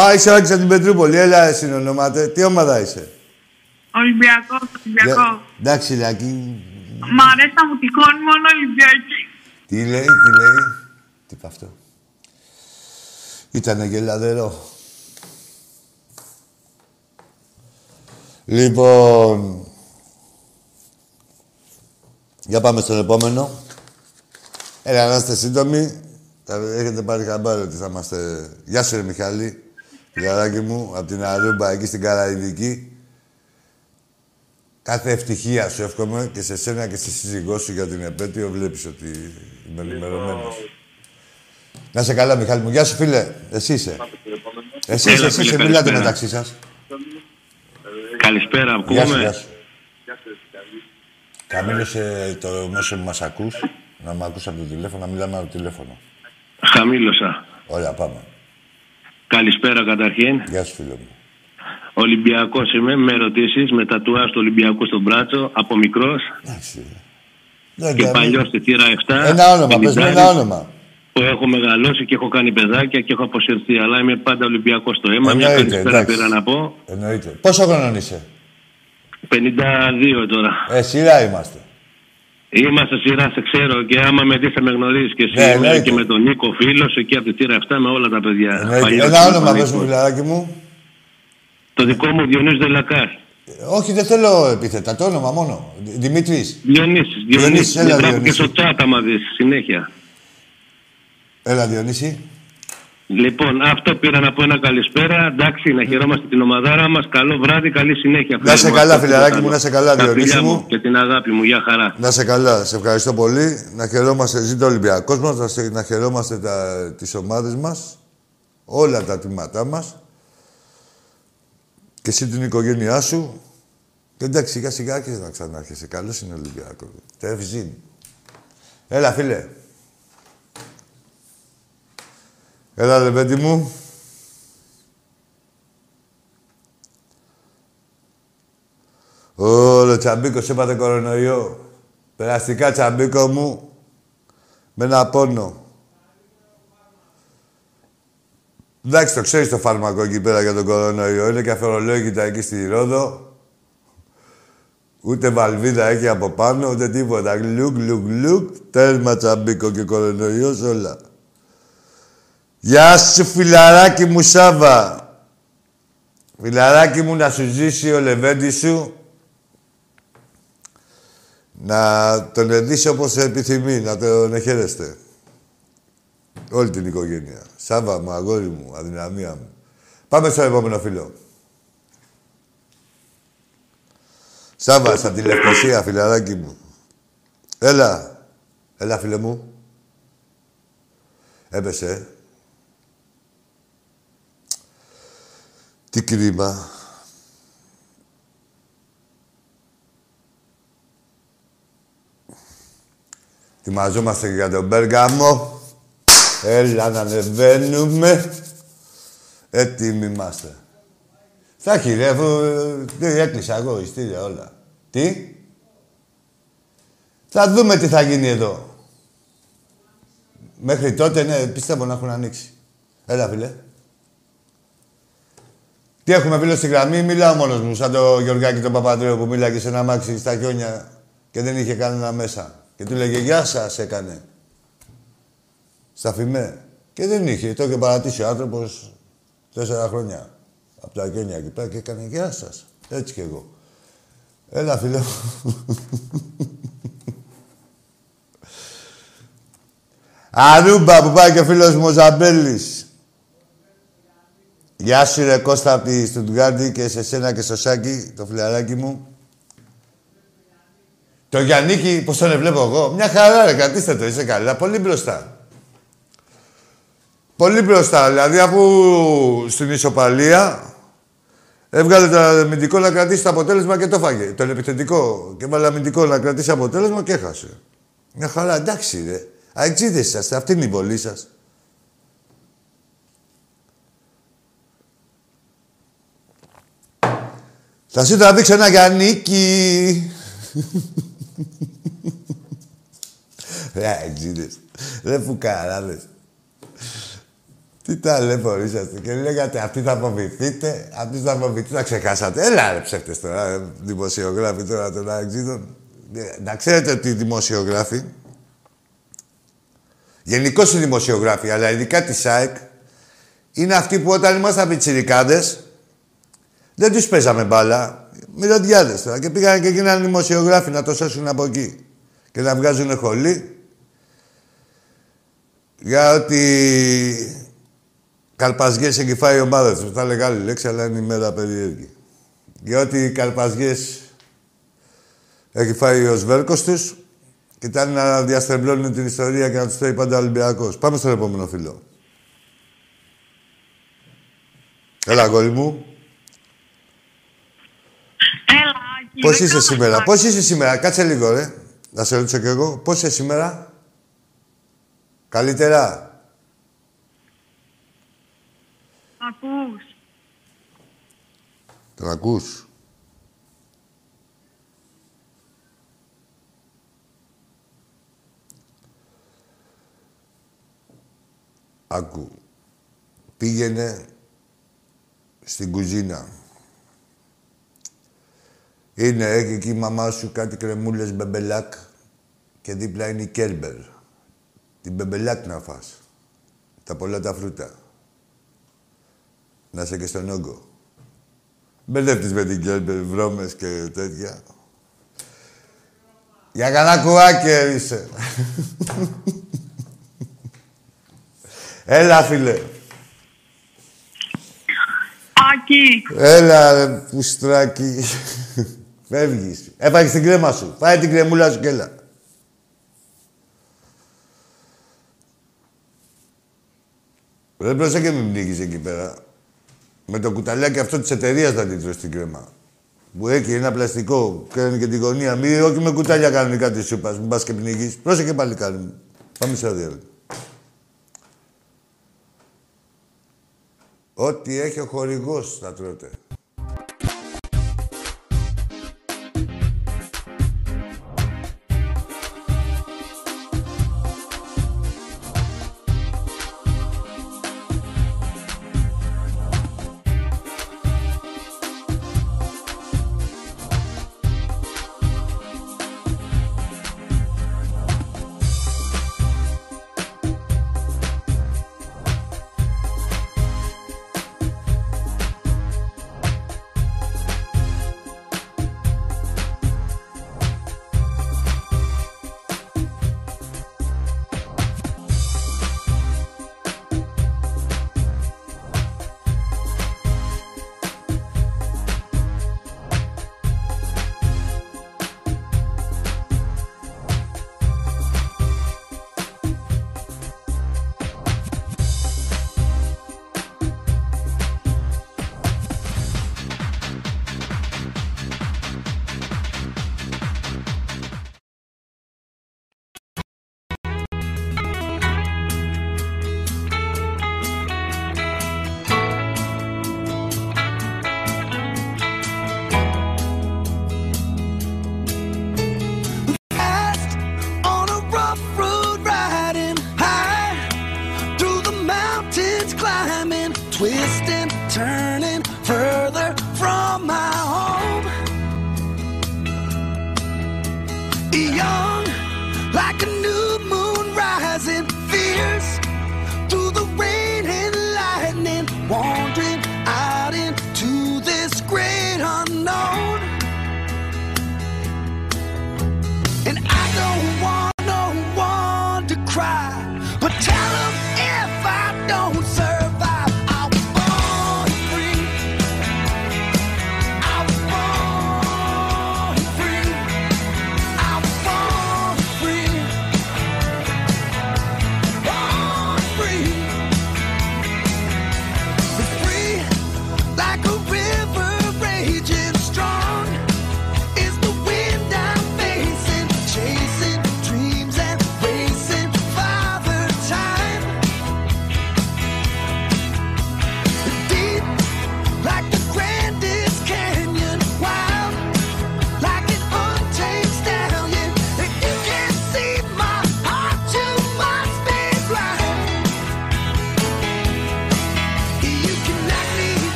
Speaker 1: Α, είσαι ο Άκης από την Πετρούπολη. Έλα, συνονομάτε. Τι ομάδα είσαι;
Speaker 3: Ολυμπιακός, Ολυμπιακός.
Speaker 1: Δε- Εντάξει, Λάκη.
Speaker 3: Μ' αρέσει να μου τυχώνει μόνο Ολυμπιακής.
Speaker 1: Τι λέει, τι λέει. Τι είπε αυτό; Ήτανε γελαδερό. Λοιπόν... Για πάμε στον επόμενο. Έλα, να είστε σύντομοι. Θα έχετε πάρει χαμπάρι ότι θα είμαστε... Γεια σου, ρε Μιχάλη. Φιλαράκι μου, από την Αρούμπα, εκεί στην Καραϊδική. Κάθε ευτυχία σου εύχομαι και σε σένα και στη σύζυγό σου για την επέτειο. Βλέπεις ότι είμαι ενημερωμένος. Να σε καλά, Μιχάλη μου. Γεια σου, φίλε. Εσύ είσαι. Εσύ είσαι,
Speaker 2: Έλα,
Speaker 1: εσύ
Speaker 2: φίλε,
Speaker 1: είσαι. Μιλάτε
Speaker 2: καλησπέρα.
Speaker 1: μεταξύ σας.
Speaker 2: Καλησπέρα,
Speaker 1: Γεια σου,
Speaker 2: ακούμε.
Speaker 1: γεια σου. Καμήλωσε το μέσο που μας ακούς; Να με ακούς από το τηλέφωνο, να μιλάμε από το τηλέφωνο.
Speaker 2: Χαμήλωσα.
Speaker 1: Ωραία, πάμε.
Speaker 2: Καλησπέρα καταρχήν.
Speaker 1: Γεια σου, φίλε μου.
Speaker 2: Ολυμπιακός είμαι, με ερωτήσει με τατουάζ του Ολυμπιακού στον μπράτσο από μικρός
Speaker 1: Εντάξει. Δεν
Speaker 2: και
Speaker 1: δεν-
Speaker 2: παλιός στη θύρα 7.
Speaker 1: Ένα όνομα, πες μου
Speaker 2: πενηντάρης,
Speaker 1: ένα όνομα.
Speaker 2: Που έχω μεγαλώσει και έχω κάνει παιδάκια και έχω αποσυρθεί. Αλλά είμαι πάντα Ολυμπιακός στο αίμα. Μια
Speaker 1: Εννοείται,
Speaker 2: καλησπέρα
Speaker 1: εντάξει.
Speaker 2: πήρα να πω.
Speaker 1: Εννοείται. Πόσο χρόνο είσαι;
Speaker 2: 52 τώρα.
Speaker 1: Ε, σειρά είμαστε.
Speaker 2: Είμαστε σειρά, σε ξέρω και άμα με δεις θα με γνωρίζεις και εσύ.
Speaker 1: Ναι,
Speaker 2: Είμαι
Speaker 1: εννοείται.
Speaker 2: και με τον Νίκο φίλος εκεί από τη θύρα 7 με όλα τα παιδιά.
Speaker 1: Εννοείται.
Speaker 2: Παλιός
Speaker 1: Ένα όνομα
Speaker 2: Νίκος.
Speaker 1: πες μου, φιλαράκι μου.
Speaker 2: Το δικό μου Διονύσης Δελακάρ.
Speaker 1: Ε, Όχι, δεν θέλω επίθετα. Το όνομα μόνο. Δη- Δημήτρης.
Speaker 2: Διονύσης,
Speaker 1: Διονύσης,
Speaker 2: Διονύσης.
Speaker 1: έλα,
Speaker 2: Με γράφω και
Speaker 1: Διονύση.
Speaker 2: στο chat άμα δεις, συνέχεια.
Speaker 1: Έλα, Διονύση.
Speaker 2: Λοιπόν, αυτό πήρα να πω ένα καλησπέρα. Εντάξει, να χαιρόμαστε την ομαδάρα μας. Καλό βράδυ, καλή συνέχεια.
Speaker 1: Να σε
Speaker 2: φίλε μου.
Speaker 1: καλά,
Speaker 2: Αυτό
Speaker 1: φιλαράκι
Speaker 2: θέλω.
Speaker 1: μου, να σε καλά,
Speaker 2: Τα
Speaker 1: Διονύση
Speaker 2: φιλιά
Speaker 1: μου.
Speaker 2: Και την αγάπη μου, για χαρά.
Speaker 1: Να σε καλά. Σε ευχαριστώ πολύ. Να χαιρόμαστε. Ζήτω ο Ολυμπιακός μας. Να, σε- να χαιρόμαστε τα, τις ομάδες μας. Όλα τα τμήματά μας. Και εσύ την οικογένειά σου. Και εντάξει, σιγά σιγά άρχισε να ξανάρχεσαι. Καλός είναι ο Ολυμπιακός. Τεύζιν. Έλα, φίλε. Έλα, λεβέντη μου. Ω, ο Τσαμπίκος έπαθε κορονοϊό. Περαστικά, Τσαμπίκο μου. Με ένα πόνο. Εντάξει, το ξέρεις το φάρμακο εκεί πέρα για τον κορονοϊό. Είναι και αφαιρολόγητα εκεί στη Ρόδο. Ούτε βαλβίδα έχει από πάνω, ούτε τίποτα. Γλουκ, γλουκ, γλουκ. Τέρμα τσαμπίκο και κορονοϊός όλα. Γεια σου, φιλαράκι μου, Σάβα. Φιλαράκι μου, να σου ζήσει ο Λεβέντης σου. Να τον ενδύσει όπως επιθυμεί, να τον εχαίρεστε. Όλη την οικογένεια. Σάβα μου, αγόρι μου, αδυναμία μου. Πάμε στο επόμενο φίλο. Σάβα, στα τηλεφωνία, φιλαράκι μου. Έλα. Έλα, φίλε μου. Έπεσε. Τι κρίμα. Ετοιμαζόμαστε για τον Πέργαμο. Έλα να ανεβαίνουμε. Έτοιμοι είμαστε. Θα έχει ρε, αφού τι, έκλεισα εγώ ειστήρια όλα. Τι; Θα δούμε τι θα γίνει εδώ. Μέχρι τότε, ναι, πιστεύω να έχουν ανοίξει. Έλα, φίλε. Τι έχουμε φίλος στη γραμμή, μιλάω μόνος μου, σαν το Γεωργάκη τον Παπαδρέο που μίλαγε σε ένα μάξι στα χιόνια και δεν είχε κανένα μέσα. Και του λέγε «Γεια σας» έκανε. Στα φημέ. Και δεν είχε. Το είχε παρατήσει ο άνθρωπος τέσσερα χρόνια. Από τα χιόνια εκεί πέρα και έκανε «Γεια σας». Έτσι κι εγώ. Έλα, φίλε μου. <laughs> Αρούμπα που πάει και ο φίλος μου ο Ζαμπέλης. Γεια σου ρε Κώστα από τη Στουτγκάρντι και σε σένα και στο Σάκη, το φιλαράκι μου. Το Γιάννικη, πώς τον βλέπω εγώ; Μια χαρά ρε, κρατήστε το, είσαι καλά. Πολύ μπροστά. Πολύ μπροστά, δηλαδή αφού στην ισοπαλία έβγαλε το αμυντικό να κρατήσει το αποτέλεσμα και το φάγε. Το επιθετικό και έβαλε αμυντικό να κρατήσει αποτέλεσμα και έχασε. Μια χαρά, εντάξει ρε. Αεξίδες είσαστε, αυτή είναι η βολή σας. Θα σου τραβήξω ένα Γιάννικη. Ρε αεξίδες. Ρε φουκαράδες. Τι ταλαιπωρήσαστε. Και λέγατε αυτοί θα φοβηθείτε, αυτοί θα φοβηθείτε. Να ξεχάσατε. Έλα ρε ψεύτες τώρα, ε, δημοσιογράφοι τώρα των αεξίδων. Ε, Να ξέρετε ότι οι δημοσιογράφοι, γενικώς οι δημοσιογράφοι, αλλά ειδικά της ΣΑΕΚ, είναι αυτοί που όταν ήμασταν πιτσιρικάδες, δεν τους παίζαμε μπάλα. Μυρωδιάδες τώρα. Και πήγαν και γίνανε δημοσιογράφοι να το σώσουν από εκεί. Και να βγάζουν χολή. Για ότι καλπαζιές έχει φάει η ομάδα τους. Θα έλεγα άλλη λέξη, αλλά είναι η μέρα περίεργη. Για ότι καλπαζιές έχει φάει ο Σβέρκος τους και ήταν να διαστρεβλώνουν την ιστορία και να τους τρώει πάντα ο Ολυμπιακός. Πάμε στον επόμενο φίλο. Έλα, αγόρι μου.
Speaker 3: Έλα, Άκη.
Speaker 1: Πώς
Speaker 3: δεν
Speaker 1: είσαι
Speaker 3: κάνω
Speaker 1: σήμερα,
Speaker 3: κάτι.
Speaker 1: πώς είσαι σήμερα; Κάτσε λίγο, ρε. Να σε ρωτήσω κι εγώ. Πώς είσαι σήμερα; Καλύτερα;
Speaker 3: Ακούς.
Speaker 1: Τον ακούς; Άκου. Πήγαινε στην κουζίνα. Είναι, έχει εκεί η μαμά σου κάτι κρεμούλες μπεμπελάκ. Και δίπλα είναι η Κέρμπερ. Την μπεμπελάκ να φας. Τα πολλά τα φρούτα. Να είσαι και στον όγκο. Μπερδεύτης με την Κέρμπερ, βρώμες και τέτοια. Για καλά κουάκερ είσαι. Έλα, φίλε.
Speaker 3: Άκη.
Speaker 1: Έλα, ρε, πουστράκι. Φεύγεις. Έφαγες την κρέμα σου. Φάει την κρεμούλα σου και έλα. Δεν πρόσεχε μην πνίγεις εκεί πέρα. Με το κουταλιάκι αυτό της εταιρείας θα την τρως την κρέμα. Που έχει ένα πλαστικό, κάνει και την γωνία. Μη, όχι με κουτάλια κανονικά της σούπας. Μην πας και πνιγεί. Πρόσεχε πάλι κάνει. Πάμε σε άδεια. Ό,τι έχει ο χορηγός θα τρώτε. But tell them if I don't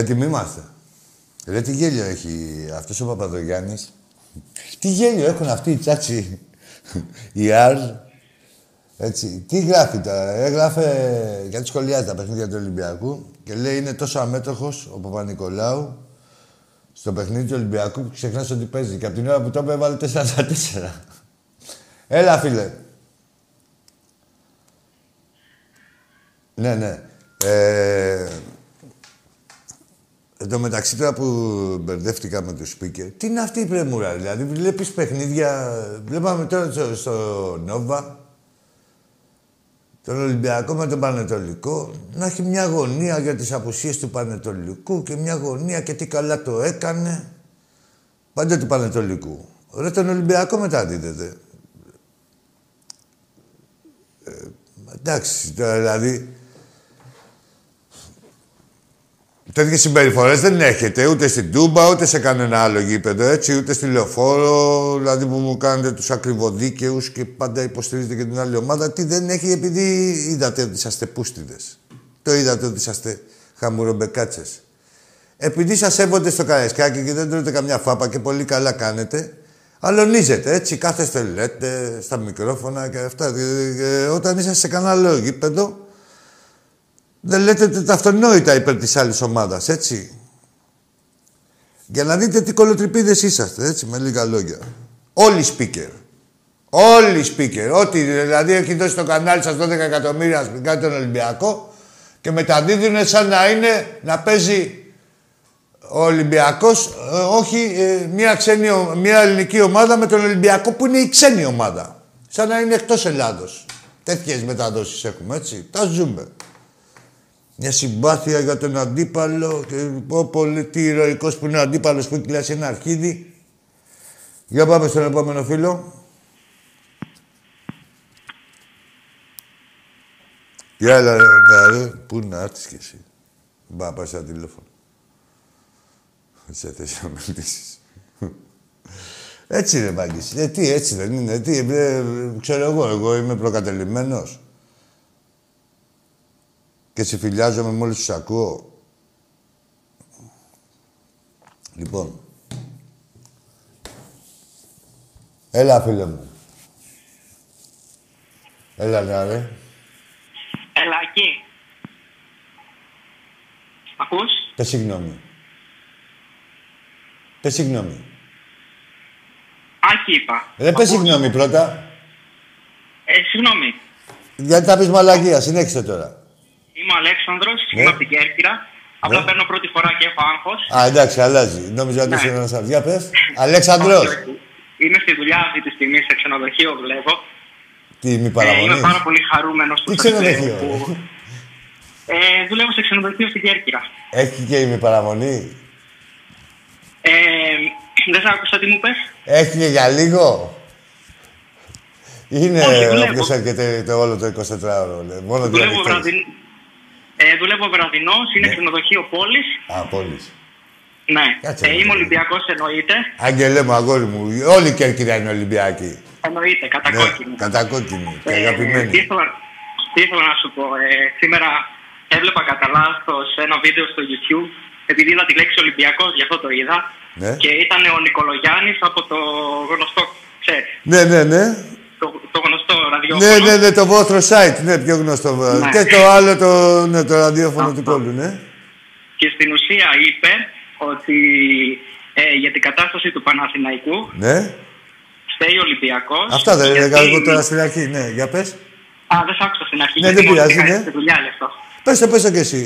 Speaker 1: Έτοιμοι είμαστε. Ρε τι γέλιο έχει αυτός ο Παπαδογιάννης. Τι γέλιο έχουν αυτοί οι τσάτσι. οι Αρ. Έτσι. Τι γράφει τώρα. Έγραφε γιατί σχολιάζει τα παιχνίδια του Ολυμπιακού και λέει είναι τόσο αμέτωχος ο Παπα-Νικολάου στο παιχνίδι του Ολυμπιακού που ξεχνάς ότι παίζει. Και από την ώρα που το είπε έβαλε 4-4. Έλα, φίλε. Ναι, ναι. Ε, Εν τω μεταξύ τώρα που μπερδεύτηκα με το speaker, τι είναι αυτή η πρεμούρα, δηλαδή βλέπεις παιχνίδια. Βλέπαμε τώρα στο, στο Νόβα τον Ολυμπιακό με τον Πανετολικό να έχει μια γωνία για τις απουσίες του Πανετολικού και μια γωνία και τι καλά το έκανε. Πάντα του Πανετολικού. Ρε τον Ολυμπιακό μετά δίδεται. Ε, εντάξει, τώρα δηλαδή Τέτοιες συμπεριφορές δεν έχετε ούτε στην Τούμπα ούτε σε κανένα άλλο γήπεδο έτσι, ούτε στη λεωφόρο. Δηλαδή που μου κάνετε τους ακριβοδίκαιους και πάντα υποστηρίζετε και την άλλη ομάδα. Τι δεν έχει επειδή είδατε ότι είσαστε πούστιδες. Το είδατε ότι είσαστε χαμουρομπεκάτσε. Επειδή σας σέβονται στο καρεσκάκι και δεν τρώτε καμιά φάπα και πολύ καλά κάνετε, αλωνίζετε έτσι. Κάθεστε λέτε στα μικρόφωνα και αυτά. Και όταν είσαστε σε κανένα άλλο γήπεδο, δεν λέτε τα αυτονόητα υπέρ της άλλης ομάδας, έτσι. Για να δείτε τι κολοτρυπίδες είσαστε, έτσι, με λίγα λόγια. Όλοι speaker. Όλοι speaker. Ό,τι δηλαδή έχει δώσει το κανάλι σας 12 εκατομμύρια σπικά τον Ολυμπιακό και μεταδίδουν σαν να είναι να παίζει ο Ολυμπιακός, ε, όχι ε, μια, ξένη, μια ελληνική ομάδα με τον Ολυμπιακό που είναι η ξένη ομάδα. Σαν να είναι εκτός Ελλάδος. Τέτοιες μεταδόσεις έχουμε, έτσι. Τα ζούμε. Μια συμπάθεια για τον αντίπαλο και πω πολύ τι ηρωικός που είναι ο αντίπαλος που έχει ένα αρχίδι. Για πάμε στον επόμενο φίλο. Για έλα ρε, πού να έρθεις κι εσύ. Μπα, πάει σαν τηλέφωνο. Σε θες να με Έτσι ρε Μάγκης. Ε, τι, έτσι δεν είναι. Τι, ε, ξέρω εγώ, εγώ είμαι προκατελημένος. Και συμφιλιάζομαι μόλις τους ακούω. Λοιπόν. Έλα, φίλε μου. Έλα, ναι, ρε.
Speaker 3: Έλα, εκεί. Ακούς;
Speaker 1: Πες συγγνώμη. Πες συγγνώμη.
Speaker 3: Άκη είπα.
Speaker 1: Ρε, πες συγγνώμη πρώτα.
Speaker 3: Ε, συγγνώμη.
Speaker 1: Γιατί θα πεις μαλακία. Συνέχισε τώρα.
Speaker 3: Είμαι ο Αλέξανδρος,
Speaker 1: Ναι.
Speaker 3: είμαι από την Κέρκυρα. Απλά
Speaker 1: Ναι.
Speaker 3: παίρνω πρώτη φορά και έχω άγχος.
Speaker 1: Α, εντάξει, αλλάζει. Νόμιζα ότι
Speaker 3: Ναι.
Speaker 1: είσαι ένας άλλος. Για πες. Αλέξανδρος.
Speaker 3: Όχι, όχι. Είμαι στη δουλειά αυτή τη στιγμή σε ξενοδοχείο, δουλεύω.
Speaker 1: Τι, μη
Speaker 3: Ε, είμαι
Speaker 1: παραμονή.
Speaker 3: πάρα πολύ χαρούμενος
Speaker 1: Τι
Speaker 3: που σας
Speaker 1: ξενοδοχείο;
Speaker 3: βλέπω, που- Ε, δουλεύω σε ξενοδοχείο στην Κέρκυρα.
Speaker 1: Έχει και η παραμονή.
Speaker 3: Ε, δεν σ' άκουσα τι μου πες.
Speaker 1: Έχει και για λίγο. Είναι
Speaker 3: Όχι, δουλεύω.
Speaker 1: όποιος έρχεται το όλο το 24ωρο. λέει. Μόνο
Speaker 3: Δουλεύω,
Speaker 1: διαδικτύος.
Speaker 3: Βραδυ... ε, δουλεύω βραδινός, είναι
Speaker 1: Ναι.
Speaker 3: ξενοδοχείο πόλης.
Speaker 1: Α, πόλης.
Speaker 3: Ναι.
Speaker 1: Κάτσε,
Speaker 3: Ε,
Speaker 1: ρε,
Speaker 3: είμαι
Speaker 1: παιδί.
Speaker 3: Ολυμπιακός εννοείται.
Speaker 1: Άγγελε μου, αγόρι μου, όλη η Κέρκυρα είναι Ολυμπιακή.
Speaker 3: Εννοείται, κατακόκκινη.
Speaker 1: Ναι, κατακόκκινη και
Speaker 3: Ε, τι,
Speaker 1: αγαπημένη.
Speaker 3: ήθελα, τι ήθελα να σου πω. Ε, σήμερα έβλεπα κατά λάθος ένα βίντεο στο YouTube επειδή είδα τη λέξη Ολυμπιακός, γι' αυτό το είδα.
Speaker 1: Ναι.
Speaker 3: Και ήταν ο Νικολογιάννης από το γνωστό, ξέρεις,
Speaker 1: Ναι, ναι, ναι.
Speaker 3: Το, το γνωστό ραδιόφωνο.
Speaker 1: Ναι, ναι, ναι, το βόθρο site, ναι, πιο γνωστό.
Speaker 3: Ναι.
Speaker 1: Και το άλλο, το, ναι, το ραδιόφωνο του
Speaker 3: Αυτό.
Speaker 1: κόλλου, ναι.
Speaker 3: Και στην ουσία είπε ότι ε, για την κατάσταση του Παναθηναϊκού
Speaker 1: Ναι.
Speaker 3: φταίει ο Ολυμπιακός.
Speaker 1: Αυτά δεν
Speaker 3: γιατί-
Speaker 1: έλεγα εγώ τώρα στην αρχή, ναι. Για πες.
Speaker 3: Α, δεν σ' άκουσα στην αρχή.
Speaker 1: Ναι,
Speaker 3: γιατί
Speaker 1: δεν
Speaker 3: μόνο
Speaker 1: πειράζει,
Speaker 3: είχα
Speaker 1: ναι.
Speaker 3: έρθει στη δουλειά γι' αυτό.
Speaker 1: Πες το, πες το κι εσύ.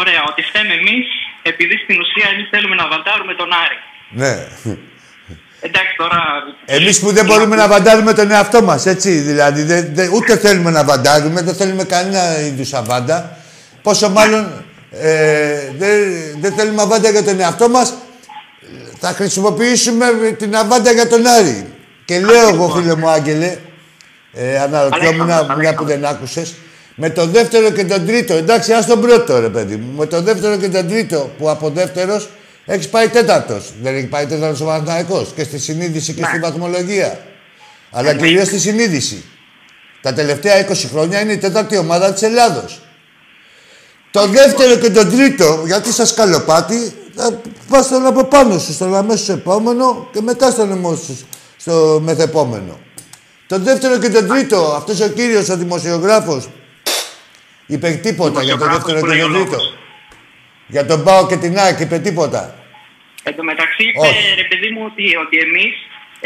Speaker 3: Ωραία, ότι φταίμε εμείς επειδή στην ουσία εμείς θέλουμε να βαντάρουμε τον Άρη.
Speaker 1: Ναι.
Speaker 3: Εντάξει τώρα.
Speaker 1: Εμείς που δεν μπορούμε να βαντάρουμε τον εαυτό μας, έτσι. Δηλαδή, δεν- δεν- ούτε θέλουμε να βαντάρουμε, δεν θέλουμε κανένα είδους αβάντα. Πόσο μάλλον ε, δεν, δεν θέλουμε αβάντα για τον εαυτό μας, θα χρησιμοποιήσουμε την αβάντα για τον Άρη. Και λέω εγώ, φίλε μου Άγγελε, ε, αναρωτιόμουν
Speaker 3: Αλέξανδρος,
Speaker 1: μια που δεν άκουσες, με το δεύτερο και τον τρίτο, εντάξει, ας τον πρώτο ρε παιδί μου, με το δεύτερο και τον τρίτο, που από δεύτερος έχεις πάει τέταρτος. Δεν έχει πάει τέταρτος ο Παναθηναϊκός και στη συνείδηση και
Speaker 3: Ναι.
Speaker 1: στη βαθμολογία. Αλλά κυρίως στη συνείδηση. Τα τελευταία 20 χρόνια είναι η τέταρτη ομάδα της Ελλάδος. Το δεύτερο και το τρίτο, γιατί σας καλοπάτι, θα πας στον από πάνω σου, στον αμέσως επόμενο και μετά στον αμέσως, στο μεθεπόμενο. Το δεύτερο και το τρίτο, αυτός ο κύριος, ο δημοσιογράφος, είπε τίποτα για το δεύτερο και το τρίτο. Για τον Πάο και την ΑΕΚ είπε τίποτα;
Speaker 3: Εν τω μεταξύ είπε, ρε παιδί μου, ότι, ότι εμείς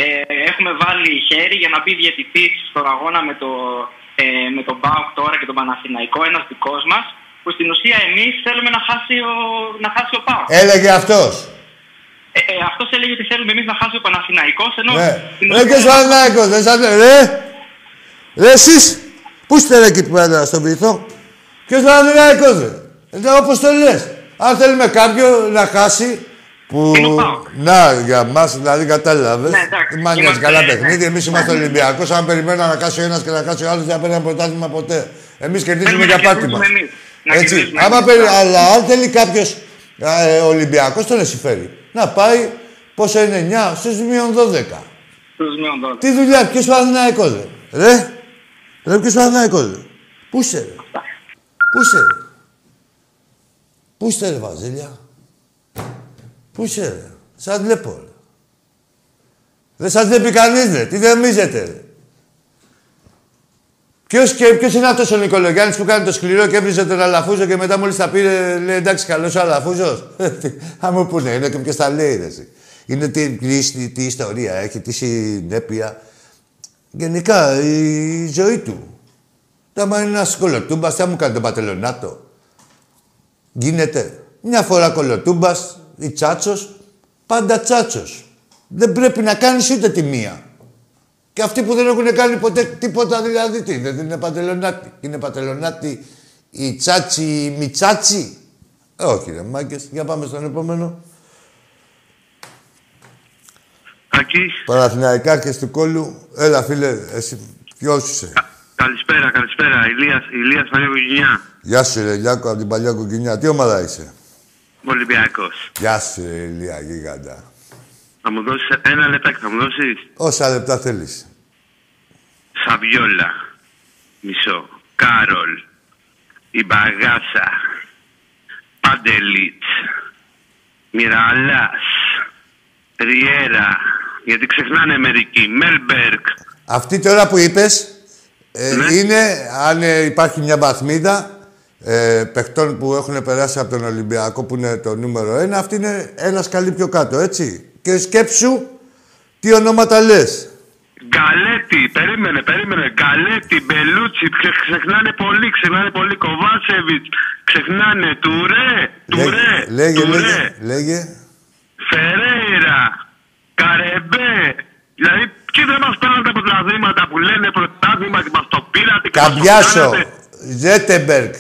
Speaker 3: ε, έχουμε βάλει χέρι για να μπει διαιτητής στον αγώνα με, το, ε, με τον ΠΑΟΚ τώρα και τον Παναθηναϊκό, ένας δικός μας, που στην ουσία εμείς θέλουμε να χάσει ο, να χάσει ο ΠΑΟΚ.
Speaker 1: Έλεγε αυτός.
Speaker 3: Ε, ε, αυτός έλεγε ότι θέλουμε εμείς να χάσει ο Παναθηναϊκός, ενώ...
Speaker 1: Ναι.
Speaker 3: στην
Speaker 1: Ρε και
Speaker 3: ουσία-
Speaker 1: Παναθηναϊκός, δεν σας λέω, ρε. Ρε εσείς, πού είστε ρε εκεί πέρα στον βυθό; Ποιος Παναθηναϊκός, ρε. Ε, όπως το λες. Αν θέλουμε κάποιον να χάσει, που...
Speaker 3: Είναι ο ΠΑΟΚ.
Speaker 1: Να, για μας, δηλαδή κατάλαβες.
Speaker 3: Ναι, εντάξει.
Speaker 1: Δεν μ' νοιάζει
Speaker 3: Είμαστε-
Speaker 1: καλά
Speaker 3: ναι.
Speaker 1: παιχνίδι. Εμείς είμαστε Ολυμπιακός. Αν περιμένουμε να χάσει ο ένας και να χάσει ο άλλος, δεν θα παίρνει πρωτάθλημα ποτέ. Εμείς κερδίζουμε
Speaker 3: Θέλουμε
Speaker 1: για
Speaker 3: να
Speaker 1: πάτη
Speaker 3: κερδίσουμε
Speaker 1: μας.
Speaker 3: εμείς. Να
Speaker 1: Έτσι.
Speaker 3: κερδίσουμε
Speaker 1: Άμα
Speaker 3: εμείς.
Speaker 1: περι... Αλλά αν θέλει κάποιος ε, Ολυμπιακός, τον συμφέρει. Να πάει, πόσο είναι 9, στους μείον 12.
Speaker 3: Τους μείον δώδεκα.
Speaker 1: Τι δουλειά, ποιος Παναθηναϊκός, ρε. Ρε, ρε ποιος Παναθηναϊκός, ρε. Πού είσαι, ρε; Πού είσαι, ρε; Πού είστε, ρε, Βαζίλια; Πού είσαι, ρε; Σας βλέπω, ρε. Δεν σας βλέπει κανείς, ρε. Τι δεμίζετε, ρε. Ποιος, και, ποιος είναι αυτός ο Νικολογιάννης που κάνει το σκληρό και έβριζε τον Αλαφούζο και μετά μόλις τα πήρε, λέει εντάξει καλός ο Αλαφούζος. <laughs> Θα μου πούνε, είναι και ποιος τα λέει, ρε. εσύ. Είναι τι, τι, τι ιστορία έχει, τι συνέπεια. Γενικά, η ζωή του. Τα μα είναι ένας κολοτούμπας, θα μου κάνει τον πατελονάτο. Γίνεται. Μια φορά κολοτούμπας ή τσάτσος, πάντα τσάτσος. Δεν πρέπει να κάνεις ούτε τη μία. Και αυτοί που δεν έχουν κάνει ποτέ τίποτα δηλαδή τι, δεν είναι πατελονάτη. Είναι πατελονάτη η τσάτσι, η μιτσάτσι. Ε, όχι ρε μάγκες. Για πάμε στον επόμενο.
Speaker 2: Ακή,
Speaker 1: Παναθηναϊκάκες του κώλου. Έλα φίλε, εσύ ποιος είσαι;
Speaker 2: Κα- καλησπέρα, καλησπέρα. Ηλίας, Ηλίας Παλιά Κοκκινιά.
Speaker 1: Γεια σου ρε Λιάκο από την Παλιά Κοκκινιά. Τι ομάδα είσαι;
Speaker 2: Ολυμπιακός.
Speaker 1: Γεια σου ρε Ηλία γίγαντα.
Speaker 2: Θα μου δώσεις ένα λεπτάκι, θα μου δώσεις;
Speaker 1: Όσα λεπτά θέλεις.
Speaker 2: Σαβιόλα. Μισό. Κάρολ. Η Μπαγάσα. Παντελίτ. Μιραλάς. Ριέρα. Γιατί ξεχνάνε μερικοί. Μέλμπεργκ.
Speaker 1: Αυτή τώρα που είπες ε,
Speaker 2: Ναι.
Speaker 1: είναι αν ε, υπάρχει μια βαθμίδα ε, παιχτών που έχουν περάσει από τον Ολυμπιακό που είναι το νούμερο ένα. Αυτή είναι ένας σκαλί πιο κάτω, έτσι. Και σκέψου τι ονόματα λες.
Speaker 2: Γκαλέτη, περίμενε, περίμενε. Γκαλέτη, Μπελούτσι, ξε- ξεχνάνε πολύ, ξεχνάνε πολύ. Κοβάσεβιτς, ξεχνάνε. Τουρέ, Τουρέ,
Speaker 1: λέγε,
Speaker 2: Τουρέ.
Speaker 1: λέγε, λέγε.
Speaker 2: Φερέιρα, Καρεμπέ. Δηλαδή, ποιοι δεν μας παίρνουν τα πρωταθλήματα που λένε πρωτάθλημα και μας το πήρατε. και μας το
Speaker 1: Καμπιάσο,
Speaker 2: κάνατε.
Speaker 1: Ζέτεμπεργκ,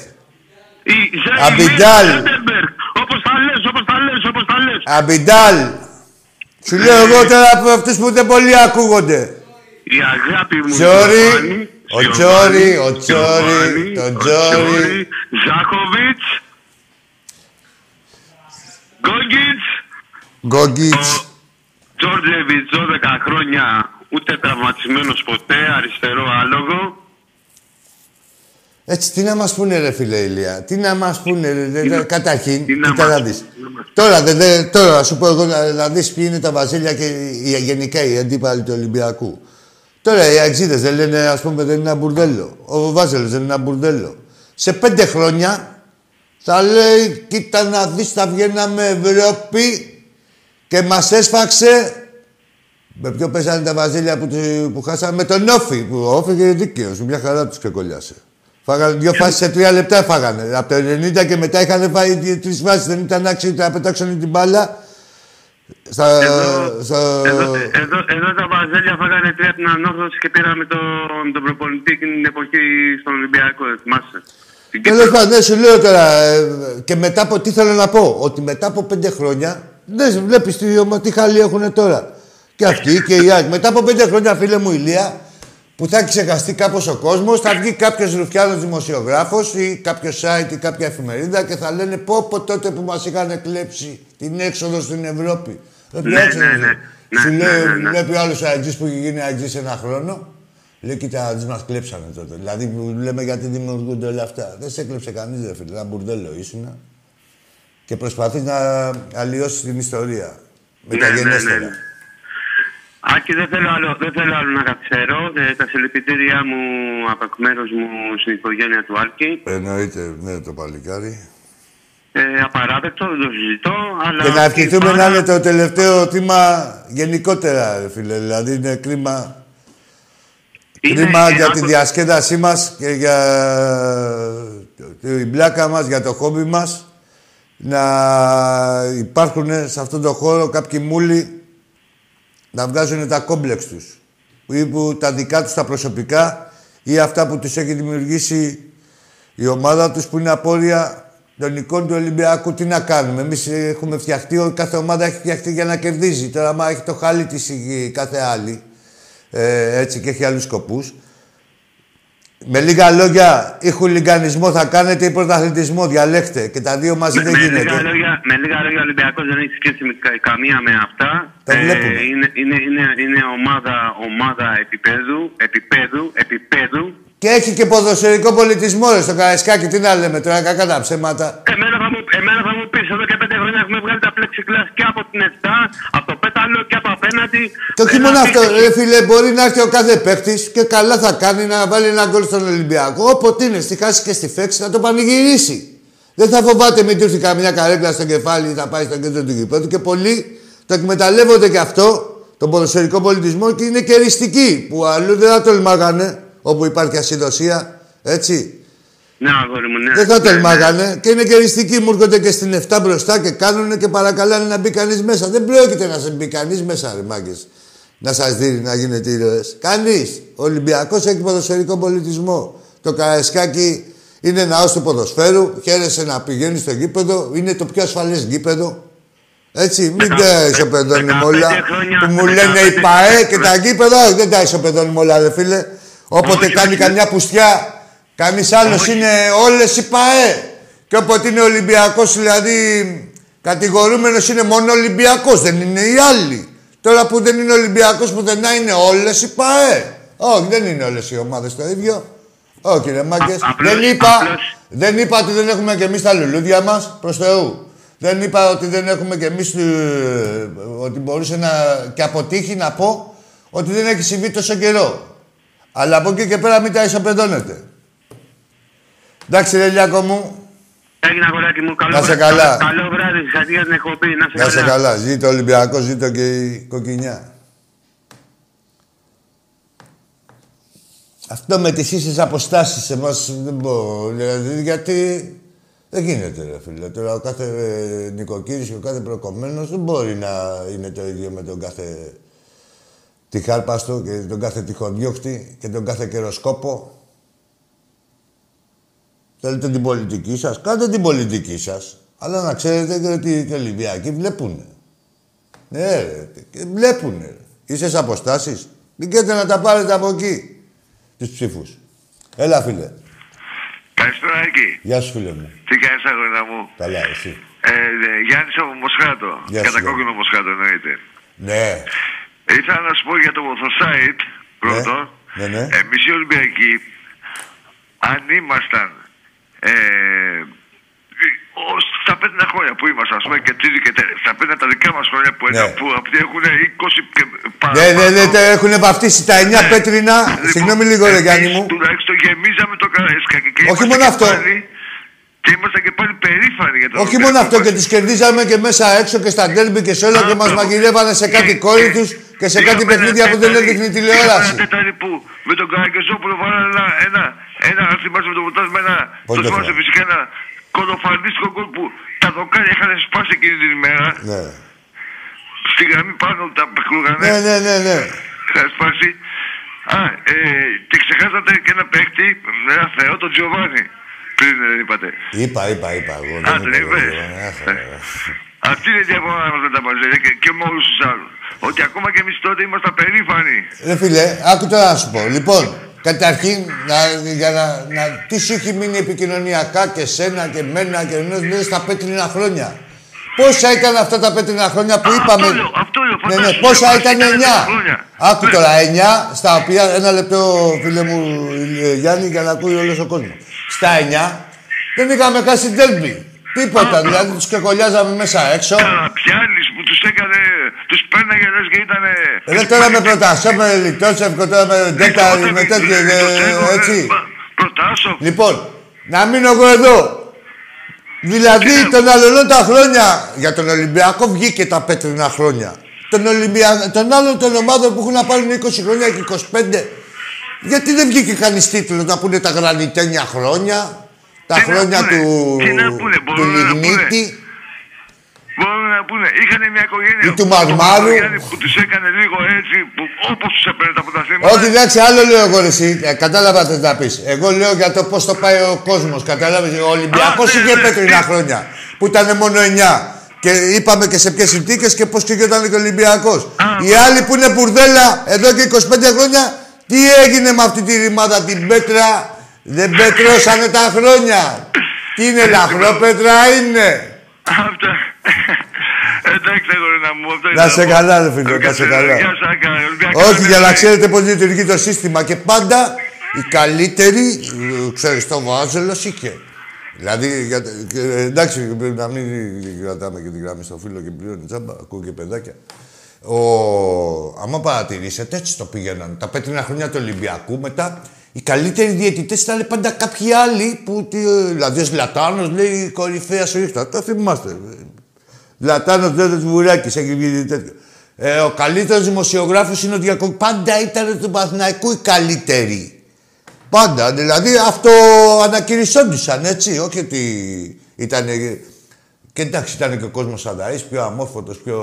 Speaker 2: Η Ζε-
Speaker 1: Αμπιντάλ.
Speaker 2: η Ζέντεμπεργκ. Όπως τα λες, όπως τα λες, όπως τα λες.
Speaker 1: Αμπιντάλ. Σου λέω εγώ τώρα από αυτούς που δεν πολύ ακούγονται.
Speaker 2: Η αγάπη μου.
Speaker 1: Τζόρι,
Speaker 2: Γιωβάνι,
Speaker 1: ο
Speaker 2: Γιωβάνι,
Speaker 1: Τζόρι, ο Τζόρι,
Speaker 2: Γιωβάνι,
Speaker 1: το
Speaker 2: ο
Speaker 1: Τζόρι.
Speaker 2: Ζάκοβιτς. Γκόγκιτς.
Speaker 1: Γκόγκιτς.
Speaker 2: Ο Τζόρτζεβιτς, 12 χρόνια, ούτε τραυματισμένος ποτέ, αριστερό άλογο.
Speaker 1: Έτσι, τι να μας πούνε ρε φίλε Ηλία, τι να μας πούνε ρε, ρε, ρε, καταρχήν,
Speaker 2: τι να
Speaker 1: κοίτα
Speaker 2: μας-
Speaker 1: να δεις.
Speaker 2: τι να μας-
Speaker 1: Τώρα, δε, δε, τώρα, να σου πω εγώ να, να δεις ποιοι είναι τα βασίλεια και οι, γενικά οι αντίπαλοι του Ολυμπιακού. Τώρα οι αξίδες δεν λένε, ας πούμε, δεν είναι ένα μπουρδέλο. Ο Βάζελος δεν είναι ένα μπουρδέλο. Σε πέντε χρόνια θα λέει, κοίτα να δεις, θα βγαίναμε Ευρώπη και μας έσφαξε με ποιο πέσανε τα βαζίλια που, του- που χάσαμε, με τον Όφη. Που ο Όφη είναι δίκαιος, μια χαρά τους ξεκολλιάσε. Φάγανε δύο φάσεις σε τρία λεπτά φάγανε. Από το 90 και μετά είχαν φάει δι- τρεις φάσεις. Δεν ήταν άξιοι να πετάξουν την μπάλα. Στα,
Speaker 2: Εδώ,
Speaker 1: στα...
Speaker 2: εδώ, εδώ, εδώ τα βαζέλια φάγανε τρία την ανόρθωση και πήραμε τον, τον προπονητή εκείνη την εποχή στον Ολυμπιακό, θυμάσαι. Στην
Speaker 1: Τέλος
Speaker 2: Κύπρο.
Speaker 1: πάντων, ναι, σου λέω τώρα. ε, και μετά από τι θέλω να πω. Ότι μετά από πέντε χρόνια. Δεν βλέπεις τι, ομα- τι χαλή έχουν τώρα. Και αυτοί και οι άλλοι. Μετά από πέντε χρόνια, φίλε μου, ηλία, που θα έχει ξεχαστεί κάπως ο κόσμος, θα βγει κάποιος ρουφιάνος δημοσιογράφος ή κάποιο site ή κάποια εφημερίδα και θα λένε πω πω τότε που μας είχαν κλέψει την έξοδο στην Ευρώπη. Δεν
Speaker 2: Ναι,
Speaker 1: πιάξε,
Speaker 2: ναι,
Speaker 1: ρε.
Speaker 2: ναι. Ναι,
Speaker 1: Σου
Speaker 2: ναι,
Speaker 1: λέει,
Speaker 2: ναι, ναι.
Speaker 1: βλέπει άλλος αεξή που έχει γίνει αεξή ένα χρόνο. Λέει, κοίτα, τι μας κλέψανε τότε. Δηλαδή, λέμε γιατί δημιουργούνται όλα αυτά. Δεν σε έκλεψε κανείς, δεν φίλε. Ένα μπουρδέλο ήσουν. Και προσπαθείς να αλλοιώσεις την ιστορία. Μεταγενέστερα. Ναι, ναι, ναι.
Speaker 4: Άκη, δεν θέλω άλλο, δεν θέλω άλλο να καθυστερώ. Ε, τα συλληπιτήριά μου από εκ μέρους μου στην οικογένεια του Άλκη.
Speaker 1: Εννοείται, ναι, το παλικάρι.
Speaker 4: Ε, απαράδεκτο, δεν το συζητώ. Αλλά
Speaker 1: και να ευχηθούμε να είναι το τελευταίο θύμα γενικότερα, φίλε. Δηλαδή είναι κρίμα. Είναι, κρίμα για τη διασκέδασή μας και για την πλάκα μας, για το χόμπι μας να υπάρχουν σε αυτόν τον χώρο κάποιοι μούλοι να βγάζουν τα κόμπλεξ τους ή που τα δικά τους τα προσωπικά ή αυτά που τους έχει δημιουργήσει η ομάδα τους που είναι απόρρια των εικόνων του Ολυμπιακού. Τι να κάνουμε, εμείς έχουμε φτιαχτεί, κάθε ομάδα έχει φτιαχτεί για να κερδίζει. Τώρα, άμα έχει το χάλι της κάθε άλλη, ε, έτσι και έχει άλλους σκοπούς, με λίγα λόγια, ή χουλιγκανισμό θα κάνετε ή πρωταθλητισμό. Διαλέξτε. Και τα δύο μαζί δεν γίνεται.
Speaker 4: Λίγα λόγια, με λίγα λόγια, ο Ολυμπιακός δεν έχει σχέση με καμία με αυτά.
Speaker 1: Τα ε,
Speaker 4: είναι, είναι, είναι, είναι ομάδα, ομάδα επίπεδου, επίπεδου, επίπεδου.
Speaker 1: Και έχει και ποδοσφαιρικό πολιτισμό ρε, στο Καραϊσκάκι. Τι να λέμε τώρα, κακά τα ψέματα.
Speaker 4: Εμένα θα μου, εμένα θα μου πεις εδώ και πέντε χρόνια έχουμε βγάλει τα πλεξικλάς και από την 7, από το πέταλο και από απέναντι.
Speaker 1: Και όχι μόνο αυτό, ρε φίλε, μπορεί να έρθει ο κάθε παίκτης και καλά θα κάνει να βάλει ένα γκολ στον Ολυμπιακό. Όποτε είναι, στη χάση και στη φέξη να το πανηγυρίσει. Δεν θα φοβάται μην του έρθει καμιά καρέκλα στο κεφάλι ή θα πάει στο κέντρο του γηπέδου. Και πολλοί το εκμεταλλεύονται και αυτό, τον ποδοσφαιρικό πολιτισμό και είναι κεριστικοί που αλλού δεν θα τολμάγανε όπου υπάρχει ασυδοσία, έτσι.
Speaker 4: Ναι, αγόρι μου, ναι.
Speaker 1: Δεν θα τολμάγανε ναι. και είναι κεριστικοί. Μου έρχονται και στην 7 μπροστά και κάνουν και παρακαλάνε να μπει κανείς μέσα. Δεν πρόκειται να σε μπει κανείς μέσα, ρε μάγκες. Να σας δίνει να γίνετε ήρωες. Κανείς. Ο Ολυμπιακός έχει ποδοσφαιρικό πολιτισμό. Το Καραϊσκάκι είναι ναό του ποδοσφαίρου. Χαίρεσαι να πηγαίνεις στο γήπεδο. Είναι το πιο ασφαλές γήπεδο. Έτσι, μην τα ισοπεδώνουμε όλα. Που μου λένε οι ΠαΕ και τα γήπεδα. δεν τα ισοπεδώνουμε όλα, ρε φίλε. Όποτε κάνει καμιά πουστιά, κανείς άλλος είναι όλες οι ΠαΕ. Και όποτε είναι Ολυμπιακός, δηλαδή κατηγορούμενος είναι μόνο Ολυμπιακός, δεν είναι οι άλλοι. Τώρα που δεν είναι Ολυμπιακός που δεν είναι όλες οι ΠαΕ. Όχι, δεν είναι όλες οι ομάδες το ίδιο. Όχι, κύριε Μάγκες. Δεν είπα, δεν είπα ότι δεν έχουμε και εμείς τα λουλούδια μας προς Θεού. Δεν είπα ότι δεν έχουμε και εμείς ε, ότι μπορούσε να και αποτύχει να πω ότι δεν έχει συμβεί τόσο καιρό. Αλλά από εκεί και πέρα μην τα ισοπεδώνετε. Εντάξει, ρε Λιάκο μου.
Speaker 4: Έγινε αγοράκι μου. Καλό,
Speaker 1: να σε καλά.
Speaker 4: Καλό βράδυ. Συγχαρητήρια για την εκπομπή. Να σε
Speaker 1: να καλά. σε καλά. Ζήτω ο Ολυμπιακός, ζήτω και η κοκκινιά. Αυτό με τις ίσες αποστάσεις εμάς δεν μπορώ. Δηλαδή, γιατί δεν γίνεται, ρε φίλε. Τώρα ο κάθε ε, νοικοκύρης και ο κάθε προκομμένος δεν μπορεί να είναι το ίδιο με τον κάθε τη χάρπαστο και τον κάθε τυχοδιώχτη και τον κάθε καιροσκόπο. Θέλετε την πολιτική σας, κάντε την πολιτική σας. Αλλά να ξέρετε ότι οι Ολυμπιακοί βλέπουνε. Ναι, ρε, και βλέπουνε. Είσαι σε αποστάσεις. Μην να τα πάρετε από εκεί, τους ψήφους. Έλα, φίλε.
Speaker 4: Καλησπέρα, Άκη.
Speaker 1: Γεια σου, φίλε μου.
Speaker 4: Τι κάνεις, αγώνα μου;
Speaker 1: Καλά, εσύ.
Speaker 4: Ε, ναι, Γιάννης από Μοσχάτο. Κατά κόκκινο Μοσχάτο, εννοείται.
Speaker 1: Ναι.
Speaker 4: Ήθελα να σου πω για το Βοθοσάιτ πρώτο.
Speaker 1: Ναι, ναι, ναι.
Speaker 4: Εμείς οι Ολυμπιακοί, αν ήμασταν ε, στα πέντε χρόνια που ήμασταν, ας πούμε, και τρίτοι και τέτοια, στα πέντε τα δικά μας χρόνια που, ναι. που αυτοί έχουν 20 και
Speaker 1: παραπάνω. Ναι, ναι, ναι, έχουν βαφτίσει τα 9 ναι. πέτρινα. Λοιπόν, Συγγνώμη λίγο, ρε Γιάννη μου.
Speaker 4: Τουλάχιστον γεμίζαμε το καρέσκακι.
Speaker 1: Όχι μόνο αυτό. Πάλι,
Speaker 4: και ήμασταν και πάλι περήφανοι για το
Speaker 1: Όχι μόνο αυτό, και του κερδίζαμε και μέσα έξω και στα ντέρμπι και σε όλα και μας μαγειρεύανε σε κάτι κόρη τους και σε κάτι παιχνίδια που δεν έδειχνε η τηλεόραση.
Speaker 4: Τετάρτη που με τον Καραγκεζόπουλο βάλανε ένα, ένα, ένα, αν θυμάσαι με τον Βουτάς με ένα, το θυμάσαι φυσικά ένα κολοφαρδίστικο γκολ που τα δοκάρια είχαν σπάσει εκείνη την ημέρα.
Speaker 1: Ναι.
Speaker 4: Στη γραμμή πάνω τα παιχνούγανε.
Speaker 1: Ναι, ναι, ναι, ναι.
Speaker 4: Είχαν σπάσει. Α, ε, και ξεχάσατε και ένα παίκτη, ένα θεό, τον Τζιοβάνι. Πριν δεν είπατε.
Speaker 1: Είπα, είπα, είπα. Εγώ,
Speaker 4: Α, δεν είπες. Αυτή είναι η διαφορά μα με τα μαζέρια και, και με όλους τους άλλους. Ότι ακόμα και εμείς τότε ήμασταν περήφανοι.
Speaker 1: Ρε φίλε, άκου τώρα να σου πω. Λοιπόν, καταρχήν, να, για να, να, τι σου έχει μείνει επικοινωνιακά και σένα και μένα και ενώ στα πέτρινα χρόνια; Πόσα ήταν αυτά τα πέτρινα χρόνια που είπαμε.
Speaker 4: Αυτό, αυτό λέω,
Speaker 1: Ναι, ναι, πόσα ήταν 9. Άκου
Speaker 2: Ναι.
Speaker 1: τώρα, 9, στα οποία. Ένα λεπτό, φίλε μου ε, Γιάννη, για να ακούει όλος ο κόσμος. Στα 9 δεν είχαμε κάσει ντέρμπι. Τίποτα, δηλαδή τους ξεκολλιάζαμε μέσα έξω.
Speaker 2: Καραπιάλης που τους έκανε, τους πέρναγε λες και ήτανε...
Speaker 1: Εδώ τώρα με προτασό, με Λιτότσεφκο, τώρα με Ντέκα, με τέτοια, ε, έτσι.
Speaker 2: Προτάσω.
Speaker 1: Λοιπόν, να μείνω εγώ εδώ. Δηλαδή, τον άλλον τα χρόνια για τον Ολυμπιακό βγήκε τα πέτρινα χρόνια. Τον, Ολυμπια... τον άλλον των ομάδων που έχουν να πάρουν 20 χρόνια και 25. Γιατί δεν βγήκε κανεί τίτλο να πούνε τα γρανιτένια χρόνια, τα
Speaker 2: Τι να
Speaker 1: χρόνια
Speaker 2: πούνε,
Speaker 1: του,
Speaker 2: τι να πούνε,
Speaker 1: του
Speaker 2: μπορούν να πούνε.
Speaker 1: Λιγνίτη.
Speaker 2: Μπορούν να πούνε, είχαν μια οικογένεια.
Speaker 1: Ή του
Speaker 2: ο
Speaker 1: Μαρμάρου.
Speaker 2: Παπαγιάννη Που τους έκανε λίγο έτσι, που όπως τους έπαιρνε τα πρωταθλήματα.
Speaker 1: Όχι, εντάξει, άλλο λέω εγώ ρε, εσύ. Ε, κατάλαβα τι να πεις. Εγώ λέω για το πώς το πάει ο κόσμος. Κατάλαβες. Ο Ολυμπιακός
Speaker 2: Α, ναι,
Speaker 1: είχε
Speaker 2: ναι,
Speaker 1: πέτρινα
Speaker 2: ναι.
Speaker 1: χρόνια. Που ήταν μόνο 9. Και είπαμε και σε ποιες συνθήκες και πώς κρυβόταν και ο Ολυμπιακός. Οι άλλοι που είναι μπουρδέλα εδώ και 25 χρόνια, τι έγινε με αυτή τη ρημάδα την πέτρα; Δεν πετρώσανε τα χρόνια. Τι είναι, λαχρόπέτρα είναι;
Speaker 2: Αυτά. Εντάξει, αγορίνα μου. αυτό
Speaker 1: Να
Speaker 2: ήταν
Speaker 1: σε
Speaker 2: από-
Speaker 1: καλά, ρε φίλε, να σε καλά.
Speaker 2: Γεια σας, Άκα, Ολυμπιακά,
Speaker 1: Όχι, για να
Speaker 2: ναι.
Speaker 1: ξέρετε πώς λειτουργεί το σύστημα. Και πάντα η καλύτερη, ε, ξέρεις, το Βάζελος είχε. Δηλαδή, για, το- και, ε, εντάξει, πρέπει να μην κρατάμε και την γραμμή στο φίλο και πληρώνει τσάμπα, ακούω και παιδάκια. Ο, άμα παρατηρήσετε, έτσι το πήγαιναν. Τα πέτρινα χρόνια του Ολυμπιακού μετά, οι καλύτεροι διαιτητές ήταν πάντα κάποιοι άλλοι που. τι, ε, Δηλαδή, ο Ζλατάνος λέει κορυφαία σου ρίχτα. Το θυμάστε. Λατάνος Δέδε Βουράκη, έχει βγει τέτοιο. Ε, ο καλύτερος δημοσιογράφος είναι ο Διακο... Πάντα ήταν του Παθηναϊκού οι καλύτεροι. Πάντα. Δηλαδή αυτό ανακηρυσσόντουσαν έτσι. Όχι ότι ήταν. Και εντάξει, ήταν και ο κόσμος αδαή, πιο αμόρφωτος, πιο.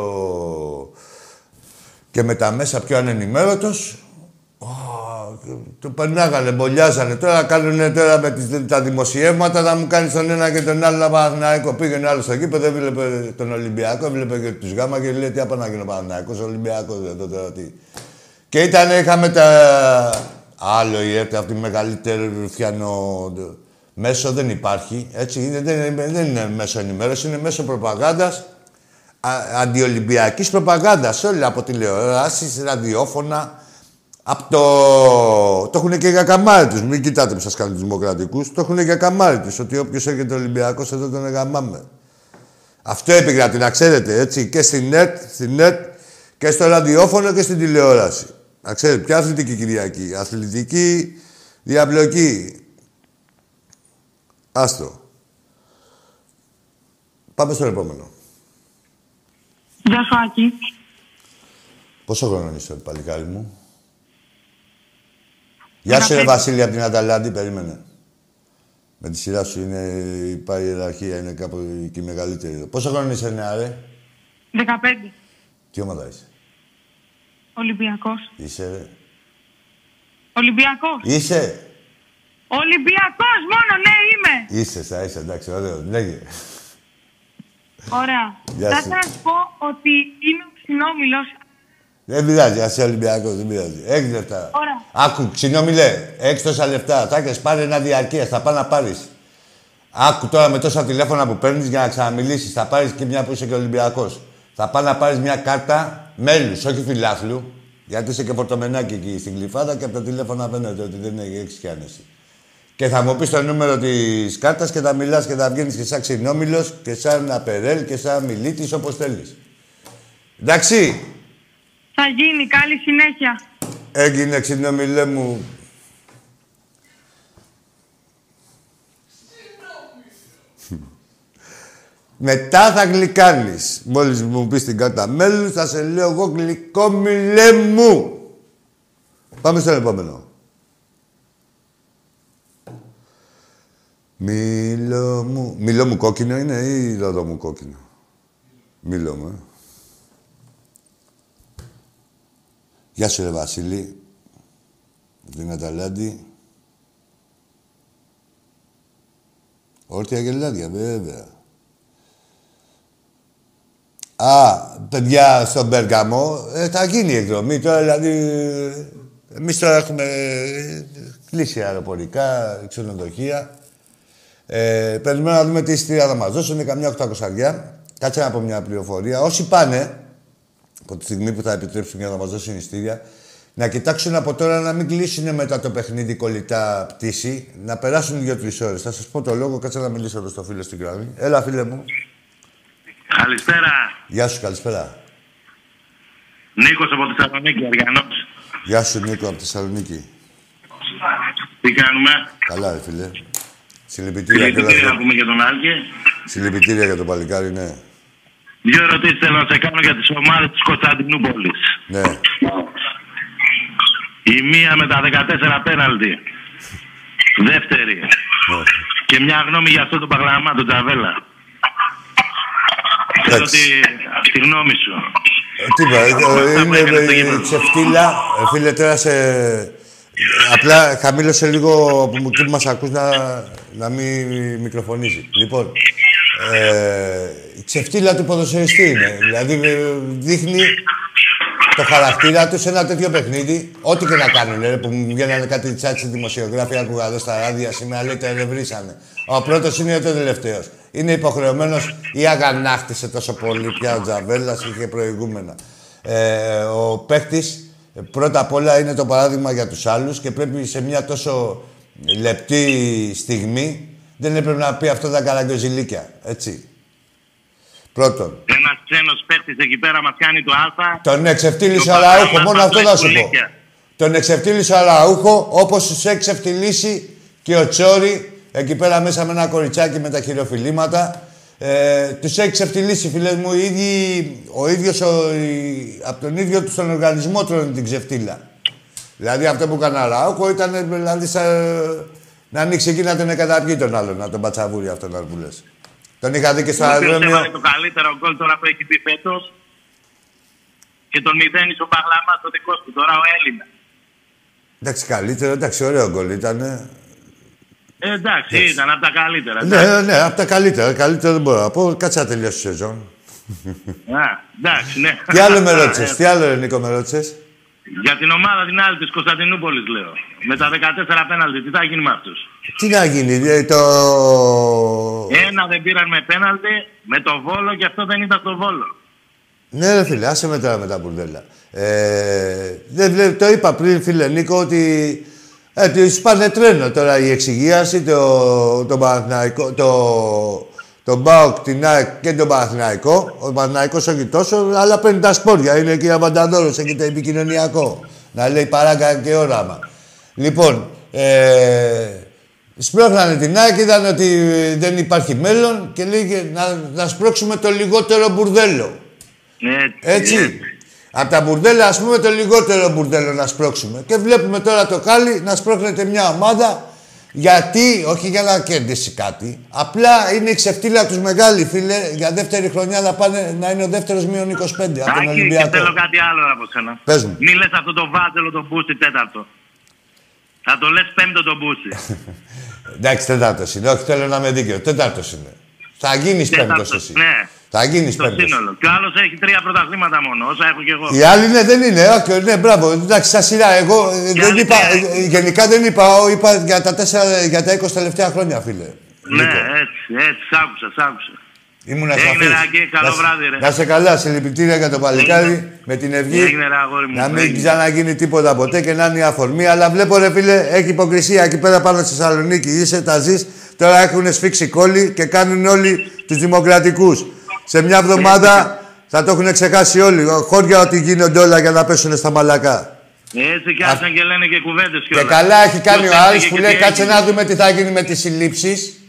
Speaker 1: Και με τα μέσα πιο ανενημέρωτος. Ω, Το περνάγανε, μπολιάζανε. Τώρα κάνουν τώρα με τις, τα δημοσιεύματα να μου κάνεις τον ένα και τον άλλο να Παναθηναϊκό. Πήγαινε άλλο στο γήπεδο, έβλεπε τον Ολυμπιακό, έβλεπε και τους Γάμα και λέει τι απ' να γίνει ο Παναθηναϊκός, Ολυμπιακός εδώ τώρα τι. Και ήταν, είχαμε τα. Άλλο η ΕΡΤ, αυτή η μεγαλύτερη ρουφιανό μέσο δεν υπάρχει. Έτσι, είναι, δεν, είναι, δεν είναι μέσο ενημέρωσης, είναι μέσο προπαγάνδας α- αντιολυμπιακής προπαγάνδας. Όλοι από τηλεοράσεις, ραδιόφωνα. Από το... Το έχουν και για καμάρι τους. Μην κοιτάτε που σας κάνουν τους δημοκρατικούς. Το έχουν για καμάρι τους. Ότι όποιος έρχεται Ολυμπιακός εδώ τον εγαμάμε. Αυτό επικρατεί, να ξέρετε, έτσι. Και στην ΝΕΤ, στην ΝΕΤ και στο ραδιόφωνο και στην τηλεόραση. Να ξέρετε, ποια αθλητική Κυριακή. Αθλητική διαπλοκή. Άστο. Πάμε στο επόμενο.
Speaker 5: Γεια σου, Άκη.
Speaker 1: Πόσο χρόνο είσαι, παλικάρι μου; Γεια σου, ρε Βασίλη, από την Αταλάντη, περίμενε. Με τη σειρά σου είναι η ιεραρχία, είναι κάπου και η μεγαλύτερη. εδώ. Πόσο χρόνο είσαι, νέα, ρε.
Speaker 5: 15.
Speaker 1: Τι ομάδα είσαι;
Speaker 5: Ολυμπιακός.
Speaker 1: Είσαι, ρε.
Speaker 5: Ολυμπιακός.
Speaker 1: Είσαι.
Speaker 5: Ολυμπιακός μόνο, ναι, είμαι.
Speaker 1: Είσαι, θα είσαι, εντάξει, ωραίο. Λέγε.
Speaker 5: Ωραία.
Speaker 1: Γεια
Speaker 5: Θα
Speaker 1: σου.
Speaker 5: ήθελα να σου πω ότι είμαι ο ξινόμιλος.
Speaker 1: Δεν πειράζει, ας είσαι Ολυμπιακός, δεν πειράζει. Έξι λεπτά.
Speaker 5: Ωραία.
Speaker 1: Άκου, ξινόμιλε, έξι τόσα λεπτά. Θα έχεις πάρει ένα διαρκείας, θα πάει να πάρεις. Άκου τώρα με τόσα τηλέφωνα που παίρνεις για να ξαναμιλήσεις. Θα πάρεις και μια που είσαι και Ολυμπιακός. Θα πάει να πάρεις μια κάρτα μέλους, όχι φιλάθλου. Γιατί είσαι και πορτομενάκι εκεί στην κλειφάδα και από τα τηλέφωνα φαίνεται ότι δεν έχει και άνεση. Και θα μου πεις το νούμερο της κάρτας και θα μιλάς και θα βγαίνεις και σαν ξινόμιλος και σαν απερέλ και σαν μιλήτης όπως θέλεις. Εντάξει.
Speaker 5: Θα γίνει. Καλή συνέχεια.
Speaker 1: Έγινε ξινόμιλέ μου. Μετά θα γλυκάνεις. Μόλις μου πεις την κάρτα μέλους, θα σε λέω εγώ γλυκό μιλέ μου. Πάμε στο επόμενο. Μήλο μου. Μήλο μου κόκκινο είναι ή ρόδο μου κόκκινο; Μήλο μου, ε. Γεια σου, ρε Βασίλη. Την Αταλάντη. Όρτια γελάδια, βέβαια. Α, παιδιά, στον Πέργαμο ε, θα γίνει η εκδρομή τώρα, δηλαδή... Εμείς τώρα έχουμε ε, κλείσει αεροπορικά, ξενοδοχεία. Ε, περιμένουμε να δούμε τι εισιτήρια θα μας δώσουν. Είναι καμιά 800 Κάτσε να πω μια πληροφορία. Όσοι πάνε, από τη στιγμή που θα επιτρέψουν για να μας δώσουν ειστήρια, να κοιτάξουν από τώρα να μην κλείσουν μετά το παιχνίδι κολλητά πτήση, να περάσουν δύο-τρεις ώρες. Θα σας πω το λόγο, κάτσε να μιλήσω εδώ στο φίλο στην γραμμή. Έλα, φίλε μου.
Speaker 6: Καλησπέρα.
Speaker 1: Γεια σου, καλησπέρα.
Speaker 6: Νίκος από Θεσσαλονίκη, Αργανός.
Speaker 1: Γεια σου, Νίκο, από Θεσσαλονίκη.
Speaker 6: Τι κάνουμε;
Speaker 1: Καλά, ρε φίλε. Συλληπιτήρια και όλα
Speaker 6: Συλληπιτήρια να
Speaker 1: αυτά.
Speaker 6: πούμε για τον Άλκη.
Speaker 1: Συλληπιτήρια για τον παλικάρι, ναι.
Speaker 6: Δύο ερωτήσεις θέλω να σε κάνω για τις ομάδες της Κωνσταντινούπολης.
Speaker 1: Ναι.
Speaker 6: Η μία με τα 14 πέναλτι. Δεύτερη.
Speaker 1: ναι.
Speaker 6: Και μια γνώμη για αυτό το παγλαμά, τον Τζαβέλα. Θέλω
Speaker 1: Εντάξει.
Speaker 6: τη, τη γνώμη σου.
Speaker 1: Ε, Τι είπα, ε,
Speaker 6: Αυτά που έκανε στο
Speaker 1: είναι
Speaker 6: γήπεδο.
Speaker 1: ε, ξεφτύλα. Ε, Φίλε, τώρα σε... Απλά χαμήλωσε λίγο από μου- εκεί που μας ακούς να, να μην μικροφωνίζει. Λοιπόν, ε, η ξεφτύλα του ποδοσφαιριστή είναι. Δηλαδή, ε, δείχνει το χαρακτήρα του σε ένα τέτοιο παιχνίδι. Ό,τι και να κάνουν, ρε, που μου βγαίνανε κάτι τσάτσι δημοσιογράφοι, άκουγα εδώ στα ράδια σήμερα, λέει το ερευνήσανε. Ο πρώτος είναι ή ο τελευταίος. Είναι υποχρεωμένος ή αγανάκτησε τόσο πολύ πια ο Τζαβέλας, είχε προηγούμενα. Ε, ο παίκτης πρώτα απ' όλα είναι το παράδειγμα για τους άλλους και πρέπει σε μια τόσο λεπτή στιγμή δεν έπρεπε να πει αυτό τα καραγκιόζηλίκια. Έτσι. Πρώτον.
Speaker 6: Ένας ξένος παίχτη εκεί πέρα μας κάνει το Α.
Speaker 1: Τον εξευτύλισε
Speaker 6: Το
Speaker 1: ο Αραούχο,
Speaker 6: παγλαμά
Speaker 1: μόνο
Speaker 6: μας
Speaker 1: αυτό
Speaker 6: λέει
Speaker 1: θα σου πω.
Speaker 6: πουλίκια.
Speaker 1: Τον εξευτύλισε ο Αραούχο όπως τους έχει εξευτυλίσει και ο Τσόρι εκεί πέρα μέσα με ένα κοριτσάκι με τα χειροφιλήματα. Ε, τους έχεις ξεφτυλίσει, φίλε μου, οι ίδιοι, ο ίδιος, ο, η- από τον ίδιο τους τον οργανισμό τρώνε την ξεφτύλα. Δηλαδή αυτό που έκανε ο Αραούχο ήταν ε, δηλαδή, σαν, να ανοίξει εκεί να τον καταπιεί τον άλλον, να τον πατσαβούρει αυτόν που λες. Τον είχα δει και στο
Speaker 6: Ο οποίος
Speaker 1: αεροδρόμιο.
Speaker 6: έβαλε το καλύτερο γκολ τώρα που έχει πει φέτος. Και τον μηδένει ο Παγλαμάς το δικό του. Τώρα ο Έλληνας.
Speaker 1: Εντάξει, καλύτερο, εντάξει, ωραίο γκολ ήταν.
Speaker 6: Ε, εντάξει, ήταν από τα καλύτερα.
Speaker 1: Ναι, ναι, από τα καλύτερα. Καλύτερα δεν μπορώ να πω. Κάτσε να τελειώσει η σεζόν.
Speaker 6: Α, εντάξει, ναι.
Speaker 1: τι άλλο με ρώτησες,
Speaker 6: Ε,
Speaker 1: τι άλλο, ρε, Νίκο, με ρώτησες;
Speaker 6: Για την ομάδα την άλλη της Κωνσταντινούπολης, λέω. Με τα 14 πέναλτι, τι θα γίνει με αυτούς;
Speaker 1: Τι να γίνει, ε, το.
Speaker 6: Ένα δεν πήραν με πέναλτι, με το βόλο και αυτό δεν ήταν στο βόλο.
Speaker 1: Ναι, ρε φίλε, άσε με τώρα με τα μπουρδέλα. Ε, δεν βλέ- το είπα πριν, φίλε Νίκο, ότι ε, τους πάνε τρένο τώρα η εξυγίαση, το, το Παναθηναϊκό, το, τον Μπάοκ, την ΑΕΚ και τον Παναθηναϊκό. Ο Παναθηναϊκός όχι τόσο, αλλά παίρνει τα σπόρια. Είναι και η Αβανταδόρος, έχει το επικοινωνιακό. Να λέει παράγκα και όραμα. Λοιπόν, ε, σπρώχνανε την ΑΕΚ, είδαν ότι δεν υπάρχει μέλλον και λέει να, να σπρώξουμε το λιγότερο μπουρδέλο.
Speaker 6: Έτσι.
Speaker 1: Έτσι. Από τα μπουρδέλα, ας πούμε, το λιγότερο μπουρδέλο να σπρώξουμε. Και βλέπουμε τώρα το Κάλι να σπρώχνεται μια ομάδα γιατί, όχι για να κερδίσει κάτι, απλά είναι η ξεφτύλα τους μεγάλη, φίλε, για δεύτερη χρονιά να, πάνε, να είναι ο δεύτερος μείον 25 από τον
Speaker 6: Άκη, και
Speaker 1: Ολυμπιακό.
Speaker 6: θέλω κάτι άλλο από σένα.
Speaker 1: Πες μου.
Speaker 6: Μη λες αυτό το βάζελο το μπούσι τέταρτο. Θα το λες πέμπτο το μπούσι. <laughs>
Speaker 1: Εντάξει, τέταρτος είναι. Όχι, θέλω να είμαι δίκαιο. Τέταρτος είναι. Θα γίνεις
Speaker 6: Τέταρτος,
Speaker 1: πέμπτος εσύ.
Speaker 6: ναι.
Speaker 1: Θα γίνεις
Speaker 6: Στο
Speaker 1: πέμπτος.
Speaker 6: σύνολο. Και ο άλλος έχει τρία πρωταθλήματα μόνο, όσα έχω κι εγώ.
Speaker 1: Οι άλλοι ναι, δεν είναι. Όχι, ναι, μπράβο. Εντάξει, στα σειρά. Εγώ ε, δεν
Speaker 6: άλλοι
Speaker 1: είπα,
Speaker 6: τρία.
Speaker 1: ε, γενικά δεν είπα, ο, είπα για τα, τέσσερα, για τα 20 τελευταία χρόνια, φίλε.
Speaker 6: Ναι,
Speaker 1: Νίκο.
Speaker 6: έτσι, έτσι, σ' άκουσα, σ' άκουσα.
Speaker 1: Ήμουνα
Speaker 6: Έγινε,
Speaker 1: σαφής.
Speaker 6: Ράκη, καλό
Speaker 1: Να σε-
Speaker 6: βράδυ, ρε.
Speaker 1: Να σε καλά, συλληπιτήρια για το παλικάρι, με την ευγή.
Speaker 6: Έγινε, ρε, αγόρι μου.
Speaker 1: Να μην
Speaker 6: Έγινε.
Speaker 1: ξαναγίνει τίποτα ποτέ και να είναι η αφορμή. Αλλά βλέπω ρε φίλε, έχει υποκρισία εκεί πέρα πάνω στη Θεσσαλονίκη. Είσαι, τα ζεις. Τώρα έχουν σφίξει κόλλη και κάνουν όλοι τους δημοκρατικούς. Σε μια εβδομάδα θα το έχουν ξεχάσει όλοι. Χώρια ότι γίνονται όλα για να πέσουν στα μαλακά.
Speaker 6: Έτσι και άρχισαν και λένε και κουβέντες
Speaker 1: Και
Speaker 6: κιόλας.
Speaker 1: καλά έχει κάνει
Speaker 6: Ποιος
Speaker 1: ο Άρης
Speaker 6: έφυγε
Speaker 1: που
Speaker 6: και
Speaker 1: λέει
Speaker 6: τι
Speaker 1: κάτσε
Speaker 6: έγινε.
Speaker 1: να δούμε τι θα γίνει με τις συλλήψεις.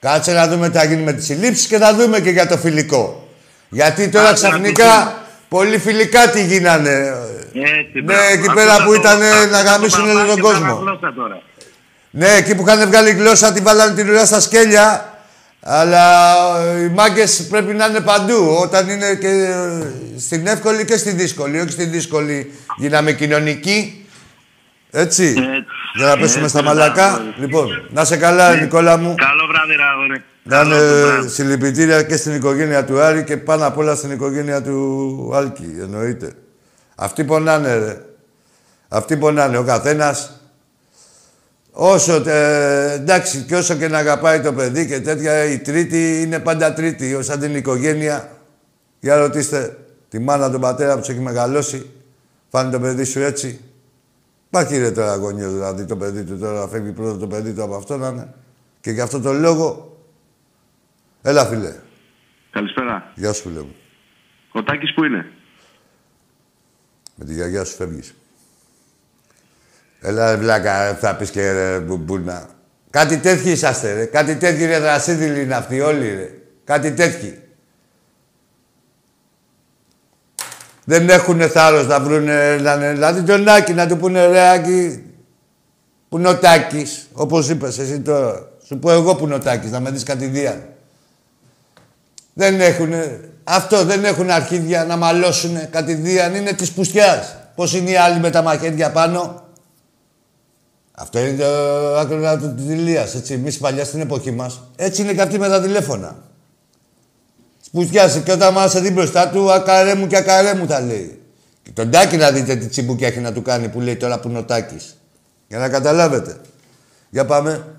Speaker 1: Κάτσε να δούμε τι θα γίνει με τις συλλήψεις και θα δούμε και για το φιλικό. Γιατί τώρα
Speaker 6: Άντε να
Speaker 1: ξαφνικά πολύ φιλικά τι γίνανε.
Speaker 6: Έτσι,
Speaker 1: Ναι,
Speaker 6: μπράβο.
Speaker 1: εκεί
Speaker 6: Αυτό
Speaker 1: πέρα
Speaker 6: θα
Speaker 1: που
Speaker 6: το-
Speaker 1: ήτανε
Speaker 6: αυτό
Speaker 1: να
Speaker 6: θα το
Speaker 1: γαμίσουν
Speaker 6: παπάνε
Speaker 1: όλο τον
Speaker 6: και
Speaker 1: κόσμο.
Speaker 6: πράγμα γλώσσα τώρα.
Speaker 1: Ναι, εκεί που είχαν βγάλει γλώσσα τη βάλανε την ουρά στα σκέλια. Αλλά ε, οι μάγκες πρέπει να είναι παντού. Όταν είναι και ε, στην εύκολη και στη δύσκολη. Όχι στη δύσκολη γίναμε κοινωνική. Έτσι.
Speaker 6: Έτσι.
Speaker 1: Για να πέσουμε
Speaker 6: Έτσι,
Speaker 1: στα
Speaker 6: μπράβο.
Speaker 1: μαλακά. Λοιπόν, να σε καλά, Νικόλα μου.
Speaker 6: Καλό βράδυ, ρε, αγόρι.
Speaker 1: Να
Speaker 6: Καλό
Speaker 1: είναι
Speaker 6: βράδυ.
Speaker 1: συλληπιτήρια και στην οικογένεια του Άρη και πάνω απ' όλα στην οικογένεια του Άλκη. Εννοείται. Αυτοί πονάνε, ρε. Αυτοί πονάνε. Ο καθένας Όσο, ε, εντάξει, και όσο και να αγαπάει το παιδί και τέτοια, η τρίτη είναι πάντα τρίτη, σαν την οικογένεια. Για ρωτήστε Τη μάνα, τον πατέρα που σε έχει μεγαλώσει. Φάνει το παιδί σου έτσι. Υπάρχει ρε τώρα αγωνία δηλαδή το παιδί του τώρα φεύγει πρώτο το παιδί του από αυτό να είναι. Και γι' αυτό το λόγο. Έλα φίλε.
Speaker 2: Καλησπέρα.
Speaker 1: Γεια σου φίλε μου.
Speaker 2: Ο Τάκης που είναι;
Speaker 1: Με τη γιαγιά σου φεύγεις. Έλα ρε βλάκα, θα πεις και ρε μπουμπούνα. Κάτι τέτοιοι είσαστε ρε. Κάτι τέτοιοι ρε δρασίδηλοι είναι αυτοί όλοι ρε. Κάτι τέτοιοι. Δεν έχουν θάρρος να βρουνε, να, δηλαδή τον Άκη να του πούνε ρε Άκη, που είναι ο Τάκης, όπως είπες εσύ τώρα. Σου πω εγώ που είναι ο Τάκης, να με δεις κατηδίαν. Δεν έχουν, αυτό δεν έχουν αρχίδια να μαλώσουν κατηδίαν, είναι της πουστιάς. Πώς είναι οι άλλοι με τα μαχαίρια πάνω. Αυτό είναι το άκρο του Ηλίας, έτσι. Εμείς παλιά στην εποχή μας. Έτσι είναι και αυτοί με τα τηλέφωνα. Σπουδιάσει και όταν μάσα δει μπροστά του, ακαρέ μου και ακαρέ μου θα λέει. Και τον Τάκη να δείτε τι τσιμπούκια έχει να του κάνει που λέει τώρα που είναι ο Τάκης. Για να καταλάβετε. Για πάμε.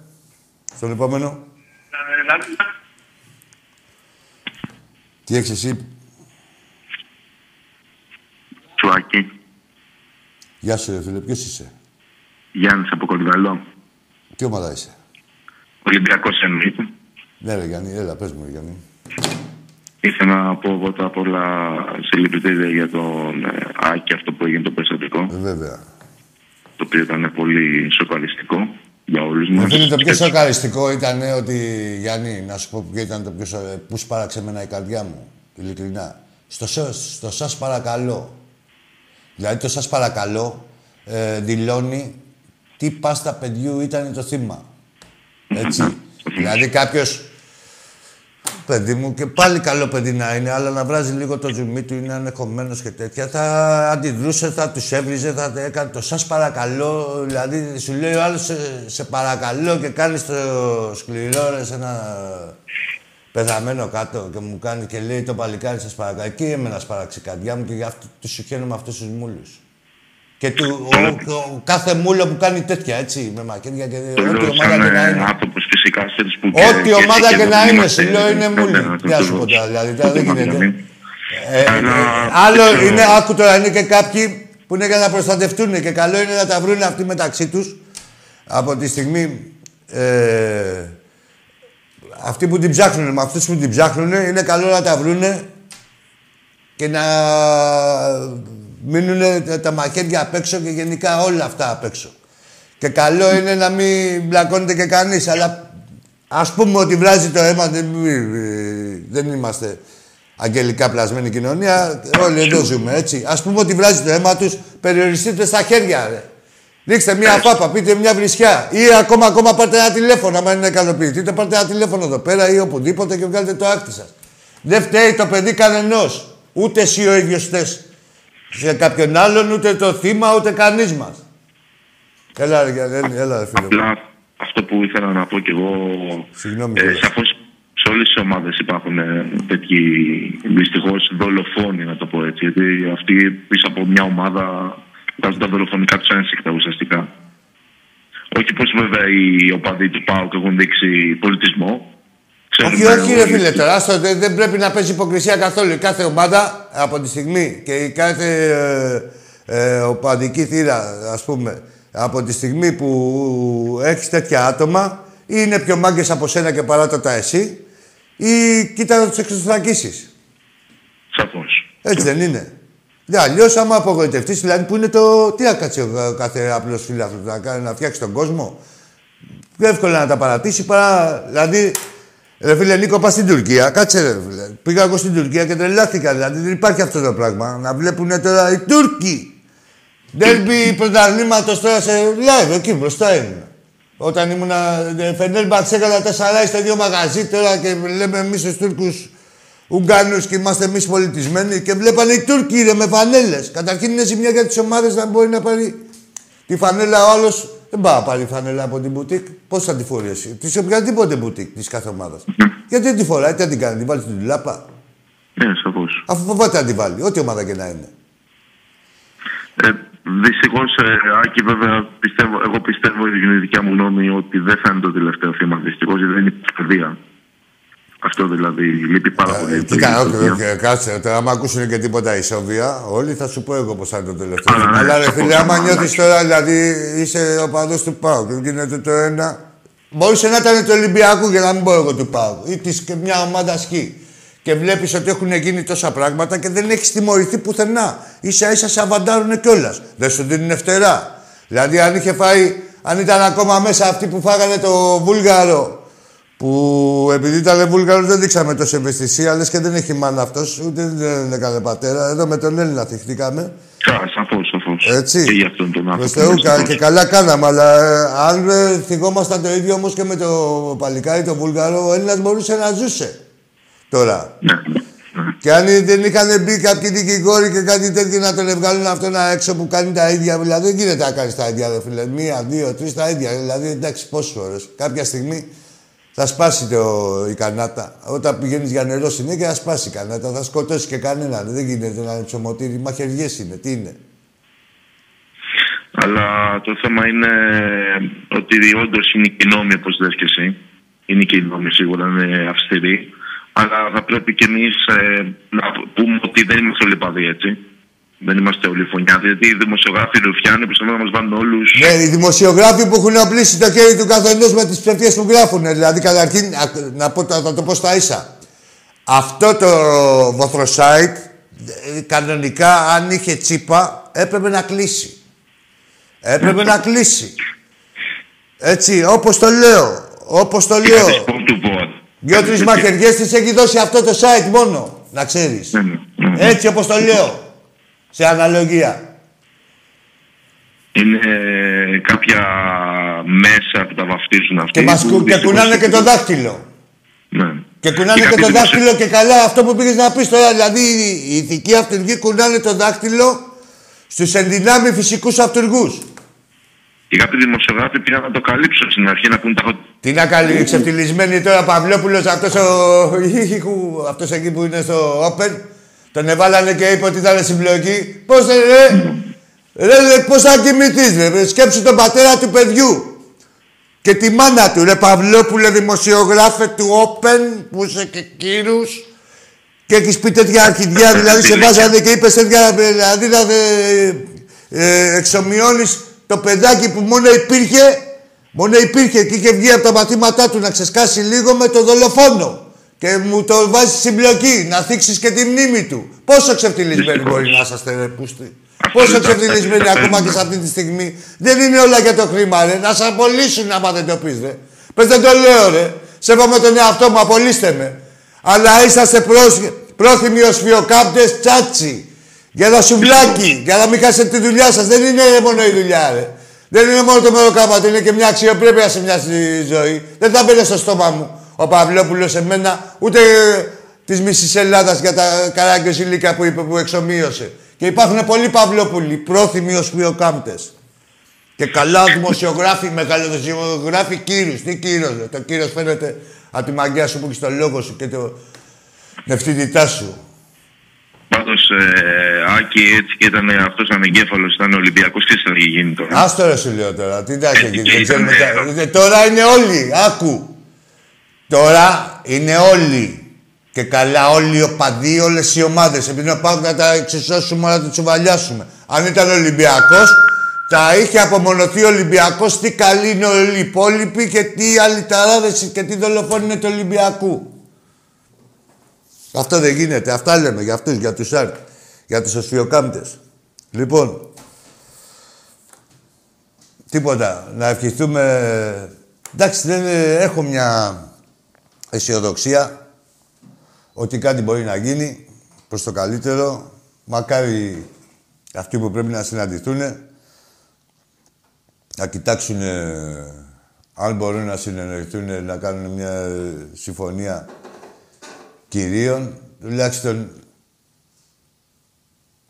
Speaker 1: Στον επόμενο. Τι έχεις εσύ;
Speaker 2: Τσουάκη.
Speaker 1: Γεια σου ρε φίλε, ποιος είσαι;
Speaker 2: Γιάννης από Κορυδαλό.
Speaker 1: Τι ομάδα είσαι;
Speaker 2: Ολυμπιακός εννοείται.
Speaker 1: Ναι ρε Γιάννη, έλα πες μου ρε Γιάννη.
Speaker 2: Ήθελα να πω πρώτα απ' όλα συλληπιτήρια για τον ε, Άκη αυτό που έγινε το περιστατικό.
Speaker 1: Ε, βέβαια.
Speaker 2: Το οποίο ήταν πολύ σοκαριστικό για όλους
Speaker 1: Μου
Speaker 2: μας.
Speaker 1: φίλε, το πιο σοκαριστικό ήταν ότι, Γιάννη, να σου πω ποιο ήταν το πιο σοκαριστικό. Πού σπάραξε εμένα η καρδιά μου, ειλικρινά. Στο, σ- στο σας παρακαλώ. Δηλαδή το σας παρακαλώ ε, δηλώνει τι πάστα παιδιού ήταν το θύμα. Έτσι. δηλαδή κάποιος παιδί μου και πάλι καλό παιδί να είναι, αλλά να βράζει λίγο το ζουμί του, είναι ανεχομένο και τέτοια. Θα αντιδρούσε, θα τους έβριζε, θα τα έκανε το σας παρακαλώ. Δηλαδή σου λέει ο άλλος σε, σε παρακαλώ και κάνει το σκληρό ρε, σε ένα πεθαμένο κάτω και μου κάνει και λέει το παλικάρι σας παρακαλώ. Εκεί εμένα σπάραξε η καρδιά μου και γι' αυτό τους συγχαίρω με αυτούς τους μούλους. Και του, ο, ο, κάθε μούλο που κάνει τέτοια έτσι, με μακέτια και
Speaker 2: Το
Speaker 1: ό,τι
Speaker 2: λέω
Speaker 1: ομάδα
Speaker 2: σαν
Speaker 1: και να
Speaker 2: ε,
Speaker 1: είναι.
Speaker 2: άνθρωπος φυσικά ξέρεις που
Speaker 1: Ό,τι ομάδα και να είναι,
Speaker 2: είμαστε-
Speaker 1: σου λέω είναι μούλη.
Speaker 2: είμαστε
Speaker 1: Τι να σου πω τώρα, δηλαδή, τώρα δεν
Speaker 2: είμαστε-
Speaker 1: γίνεται. Ε,
Speaker 2: Αλλά-
Speaker 1: ε, άλλο είναι, άκου τώρα, είναι και κάποιοι που είναι για να προστατευτούν και καλό είναι να τα βρουν αυτοί μεταξύ τους από τη στιγμή ε, αυτοί που την ψάχνουν με αυτούς που την ψάχνουν είναι καλό να τα βρούνε και να μείνουν τα μαχαίρια απ' έξω και γενικά όλα αυτά απ' έξω. Και καλό είναι να μην μπλακώνεται και κανείς, αλλά ας πούμε ότι βράζει το αίμα, δεν, δεν είμαστε αγγελικά πλασμένη κοινωνία, όλοι εδώ ζούμε, έτσι. Ας πούμε ότι βράζει το αίμα τους, περιοριστείτε στα χέρια, ρε. Ρίξτε μια φάπα, πείτε μια βρισιά. Ή ακόμα, ακόμα πάρτε ένα τηλέφωνο, άμα είναι ικανοποιητείτε, πάρτε ένα τηλέφωνο εδώ πέρα ή οπουδήποτε και βγάλετε το άκτη σας. Δεν φταίει το παιδί κανενός. Ούτε εσύ ο ίδιος θες σε κάποιον άλλον, ούτε το θύμα, ούτε κανείς μας. Έλα ρε, Γιάννη, έλα ρε φίλε μου.
Speaker 2: Απλά αυτό που ήθελα να πω κι εγώ.
Speaker 1: Συγγνώμη,
Speaker 2: Ε,
Speaker 1: κύριε.
Speaker 2: Σαφώς σε όλες τις ομάδες υπάρχουν ε, τέτοιοι δυστυχώς δολοφόνοι, να το πω έτσι. Γιατί αυτοί πίσω από μια ομάδα βγάζουν τα δολοφονικά τους ένσυχτα ουσιαστικά. Όχι πως βέβαια οι οπαδοί του ΠΑΟΚ έχουν δείξει πολιτισμό.
Speaker 1: Όχι,
Speaker 2: Ξέρουμε
Speaker 1: όχι, ρε
Speaker 2: όλοι-
Speaker 1: φίλε, τώρα άστο, δεν, δεν πρέπει να παίζει υποκρισία καθόλου. Η κάθε ομάδα από τη στιγμή και η κάθε ε, ε, οπαδική θύρα, ας πούμε, από τη στιγμή που έχεις τέτοια άτομα, ή είναι πιο μάγκες από σένα και παράτατα εσύ, ή κοίτα να τους εξωστρακίσεις.
Speaker 2: Σαφώς.
Speaker 1: Έτσι δεν είναι. Ναι, αλλιώς, άμα απογοητευτείς, δηλαδή που είναι το. Τι να κάτσει ο κάθε απλός φίλαθρο να, κάνει, να φτιάξει τον κόσμο. Πιο εύκολα να τα παρατήσει παρά. Δηλαδή, ρε φίλε Νίκο, πας στην Τουρκία. Κάτσε, ρε φίλε. Πήγα εγώ στην Τουρκία και τρελάθηκα. Δηλαδή, δεν υπάρχει αυτό το πράγμα. Να βλέπουν τώρα οι Τούρκοι. Ντέρμπι πρωταθλήματος τώρα σε live, εκεί μπροστά ήμουν. Όταν ήμουν Φενέρ Μπαξέκαλα 4 στο δύο μαγαζί τώρα και λέμε εμείς τους Τούρκους Ουγγάνους και είμαστε εμείς πολιτισμένοι και βλέπανε οι Τούρκοι ρε, με φανέλες. Καταρχήν είναι ζημιά για τις ομάδες να μπορεί να πάρει τη φανέλα ο άλλος. Δεν πάει να πάρει φανέλα από την μπουτίκ. Πώς θα τη φορείς εσύ, τη οποιαδήποτε μπουτίκ της κάθε ομάδας. Γιατί δεν τη φοράει, τι θα την κάνει, την βάλεις στην τουλάπα;
Speaker 2: Ναι, σαφώς.
Speaker 1: Αφού φοβάται να την βάλει, ό,τι ομάδα και να είναι.
Speaker 2: Ε, Δυστυχώς, ε, Άκη, βέβαια, πιστεύω, εγώ πιστεύω, είναι η δικιά μου γνώμη, ότι δεν θα είναι το τελευταίο θύμα. Δυστυχώς, γιατί δεν υπάρχει παιδεία. Αυτό δηλαδή λείπει πάρα πολύ.
Speaker 1: Ε, κοίτα, όχι, όχι, κάτσε. Τώρα, άμα ακούσουν και τίποτα ισόβια, όλοι θα σου πω εγώ πώς θα είναι το τελευταίο.
Speaker 2: Α, ναι,
Speaker 1: Αλλά ρε
Speaker 2: σαφώς,
Speaker 1: φίλε, άμα
Speaker 2: ναι,
Speaker 1: νιώθεις
Speaker 2: εντάξει.
Speaker 1: τώρα, δηλαδή είσαι ο παδός του Πάου και γίνεται το ένα. Μπορούσε να ήταν του Ολυμπιακού και να μην πω εγώ του Πάου. Ή της και μια ομάδα σκι. Και βλέπεις ότι έχουν γίνει τόσα πράγματα και δεν έχεις τιμωρηθεί πουθενά. σα ίσα σε αβαντάρουν κιόλας. Δεν σου δίνουν φτερά. Δηλαδή, αν είχε φάει, αν ήταν ακόμα μέσα αυτοί που φάγανε το Βούλγαρο που επειδή ήταν Βούλγαρος δεν δείξαμε τόση ευαισθησία, λες και δεν έχει μάνα αυτός, ούτε δεν έκανε πατέρα. Εδώ με τον Έλληνα θυχτήκαμε.
Speaker 2: Σαφώς, σαφώς.
Speaker 1: Έτσι.
Speaker 2: Και για αυτόν τον
Speaker 1: Προς
Speaker 2: άνθρωπο.
Speaker 1: Θεού, κα-
Speaker 2: σαφώς.
Speaker 1: και καλά κάναμε, αλλά ε, αν ε, θυγόμασταν το ίδιο όμως και με το παλικάρι, το Βούλγαρο, ο Έλληνας μπορούσε να ζούσε. Τώρα.
Speaker 2: Ναι, ναι.
Speaker 1: Και αν δεν είχαν μπει κάποιοι δικηγόροι και κάτι τέτοιο να τον βγάλουν αυτόν έξω που κάνει τα ίδια, δηλαδή δεν γίνεται να κάνεις τα ίδια, ρε φίλε. Μία, δύο, τρεις τα ίδια. Δηλαδή εντάξει, πόσε φορέ. Κάποια στιγμή θα σπάσει το, η κανάτα. Όταν πηγαίνεις για νερό συνέχεια θα σπάσει η κανάτα. Θα σκοτώσει και κανέναν. Δεν γίνεται να είναι ψωμοτήρι. Μαχαιριές είναι. Τι είναι;
Speaker 2: Αλλά το θέμα είναι ότι όντως είναι και οι νόμοι, όπως λες και εσύ. Είναι και οι νόμοι σίγουρα, είναι αυστηροί. Αλλά θα πρέπει και εμείς να πούμε ότι δεν είμαστε όλοι παδί, έτσι. Δεν είμαστε όλοι φωνιάδες. Γιατί οι δημοσιογράφοι ρουφιάνοι προσπαθούν να μας βάλουν όλους.
Speaker 1: Ναι, οι δημοσιογράφοι που έχουν οπλίσει το χέρι του καθενός με τις ψευδίε που γράφουν. Δηλαδή, καταρχήν, α- να πω, θα το πω στα ίσα. Αυτό το βοθροσάιτ, ε, κανονικά, αν είχε τσίπα, έπρεπε να κλείσει. Έπρεπε να κλείσει. Έτσι, όπως το λέω. Όπως το λέω.
Speaker 2: του ΠΟΑΤ.
Speaker 1: Δυο-τρεις μαχαιριές της έχει δώσει αυτό το site μόνο. Να ξέρεις.
Speaker 2: Ναι, ναι, ναι.
Speaker 1: Έτσι, όπως το λέω. Σε αναλογία.
Speaker 2: Είναι κάποια μέσα που τα βαφτίζουν αυτοί.
Speaker 1: Και, μας,
Speaker 2: που
Speaker 1: κου- και
Speaker 2: δυστυχώς-
Speaker 1: κουνάνε και το δάχτυλο.
Speaker 2: Ναι.
Speaker 1: Και κουνάνε και,
Speaker 2: κάποιοι
Speaker 1: το
Speaker 2: δημοσιο-
Speaker 1: δάχτυλο και καλά αυτό που πήγες να πεις τώρα. Δηλαδή οι ηθικοί αυτούργοι κουνάνε το δάχτυλο στους ενδυνάμει φυσικούς αυτούργους.
Speaker 2: Και κάποιοι δημοσιογράφοι πήγαν να το καλύψουν στην αρχή να πούν τα
Speaker 1: Τι να κάνει, ξεφτυλισμένοι τώρα Παυλόπουλος, αυτός, ο... <laughs> αυτός εκεί που είναι στο Open, τον εβάλανε και είπε ότι ήταν συμπλοκή. Πώς ρε, ρε, ρε, ρε πώς θα κοιμηθείς ρε, ρε, σκέψου τον πατέρα του παιδιού. Και τη μάνα του, ρε Παυλόπουλε, δημοσιογράφε του Open, που είσαι και κύρους. Και έχεις πει τέτοια αρχιδιά, δηλαδή σε βάζανε και είπες τέτοια, δηλαδή να ε, ε, εξομοιώνεις το παιδάκι που μόνο υπήρχε, μόνο υπήρχε και είχε βγει από τα μαθήματά του να ξεσκάσει λίγο με το δολοφόνο. Και μου το βάζεις συμπλοκή, να θίξεις και τη μνήμη του. Πόσο ξεφτυλισμένοι μπορεί να είσαστε, ρε πούστη. Πόσο ξεφτυλισμένοι ακόμα και σε αυτή τη στιγμή. Δεν είναι όλα για το χρήμα, ρε. Να σε απολύσουν άμα δεν το πεις, ρε. Πες δεν το λέω, ρε. Σέβομαι τον εαυτό μου, απολύστε με. Αλλά είσαστε πρόσ- πρόθυμοι ως φιοκάπτες τσάτσι. Για ένα σουβλάκι, για να μην χάσετε τη δουλειά σας. Δεν είναι μόνο η δουλειά, ρε. Δεν είναι μόνο το μεροκάματο, είναι και μια αξιοπρέπεια σε μια στη ζωή. Δεν θα μπαίνει στο στόμα μου ο Παυλόπουλος σε μένα, ούτε της μισής Ελλάδας για τα καράγκια ηλίκα που είπε που εξομοίωσε. Και υπάρχουν πολλοί Παυλόπουλοι, πρόθυμοι ως φιοκάμπτες. Και καλά δημοσιογράφοι, μεγαλοδημοσιογράφοι κύρους. Τι κύρος, ρε. Το κύρος φαίνεται από τη μαγιά σου που έχεις στο λόγο σου και το νευτιδιτά σου.
Speaker 2: Πάντως, ε, Άκη, έτσι και ήταν αυτός ανεγκέφαλος, ήταν Ολυμπιακός και θα είχε γίνει τώρα.
Speaker 1: Άστο ρε σου λέω τώρα. Τι εντάξει εκεί.
Speaker 2: και
Speaker 1: Δεν ξέρουμε
Speaker 2: ήταν,
Speaker 1: τα- Ε, Τώρα είναι όλοι. Άκου. Τώρα είναι όλοι. Και καλά όλοι οι οπαδοί, όλες οι ομάδες. Επειδή να πάμε να τα εξισώσουμε, να τα τσουβαλιάσουμε. Αν ήταν Ολυμπιακός, θα είχε απομονωθεί ο Ολυμπιακός τι καλοί είναι όλοι οι υπόλοιποι και τι άλλοι ταράδες και τι δολοφόνοι είναι του Ολυμπιακού. Αυτό δεν γίνεται. Αυτά λέμε για αυτούς, για τους ΑΡΤ, για τους οσφιοκάμπτες. Λοιπόν, Τίποτα. Να ευχηθούμε... Εντάξει, δεν ε, έχω μια αισιοδοξία ότι κάτι μπορεί να γίνει προς το καλύτερο. Μακάρι αυτοί που πρέπει να συναντηθούν να κοιτάξουν αν μπορούν να συνεννοηθούν, να κάνουν μια ε, συμφωνία κυρίων. Τουλάχιστον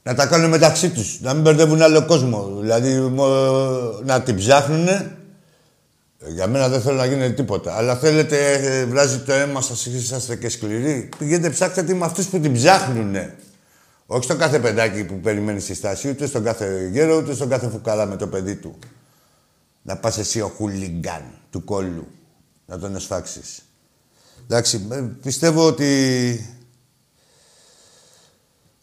Speaker 1: να τα κάνουν μεταξύ τους, να μην μπερδεύουν άλλο κόσμο. Δηλαδή μο- να την ψάχνουν. Για μένα δεν θέλω να γίνει τίποτα. Αλλά θέλετε, ε, βράζει το αίμα σας, είσαστε και σκληροί. Πηγαίνετε ψάξτε τη με αυτούς που την ψάχνουν. Όχι στον κάθε παιδάκι που περιμένει στη στάση, ούτε στον κάθε γέρο, ούτε στον κάθε φουκαρά με το παιδί του. Να πας εσύ ο χουλιγκάν του κόλλου, να τον εσφάξεις. Εντάξει, ε, πιστεύω ότι...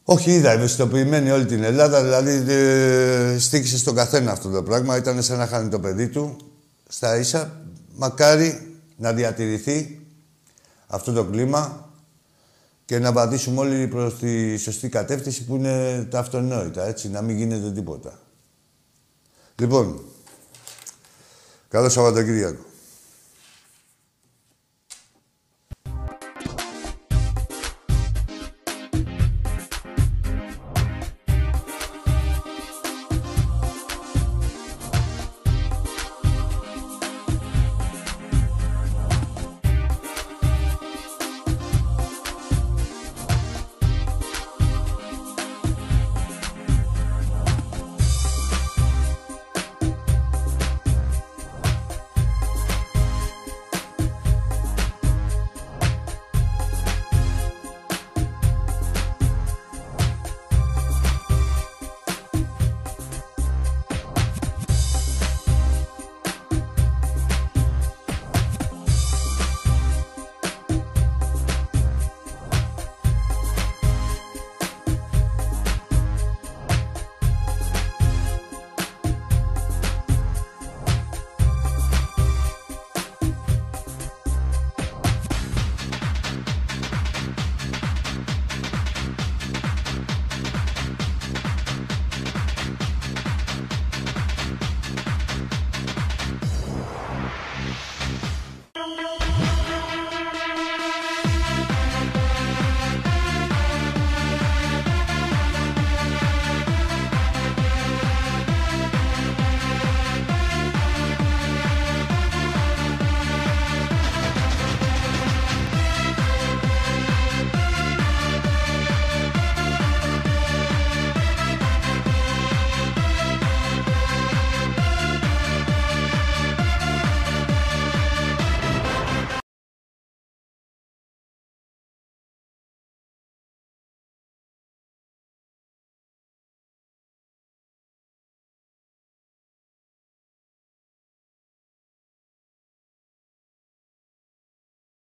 Speaker 1: Όχι, είδα ευαισθητοποιημένη όλη την Ελλάδα, δηλαδή ε, στήχησε στον καθένα αυτό το πράγμα. Ήταν σαν να χάνει το παιδί του στα ίσα. Μακάρι να διατηρηθεί αυτό το κλίμα και να βαδίσουμε όλοι προς τη σωστή κατεύθυνση που είναι τα αυτονόητα, έτσι, να μην γίνεται τίποτα. Λοιπόν, καλό Σαββατοκύριακο.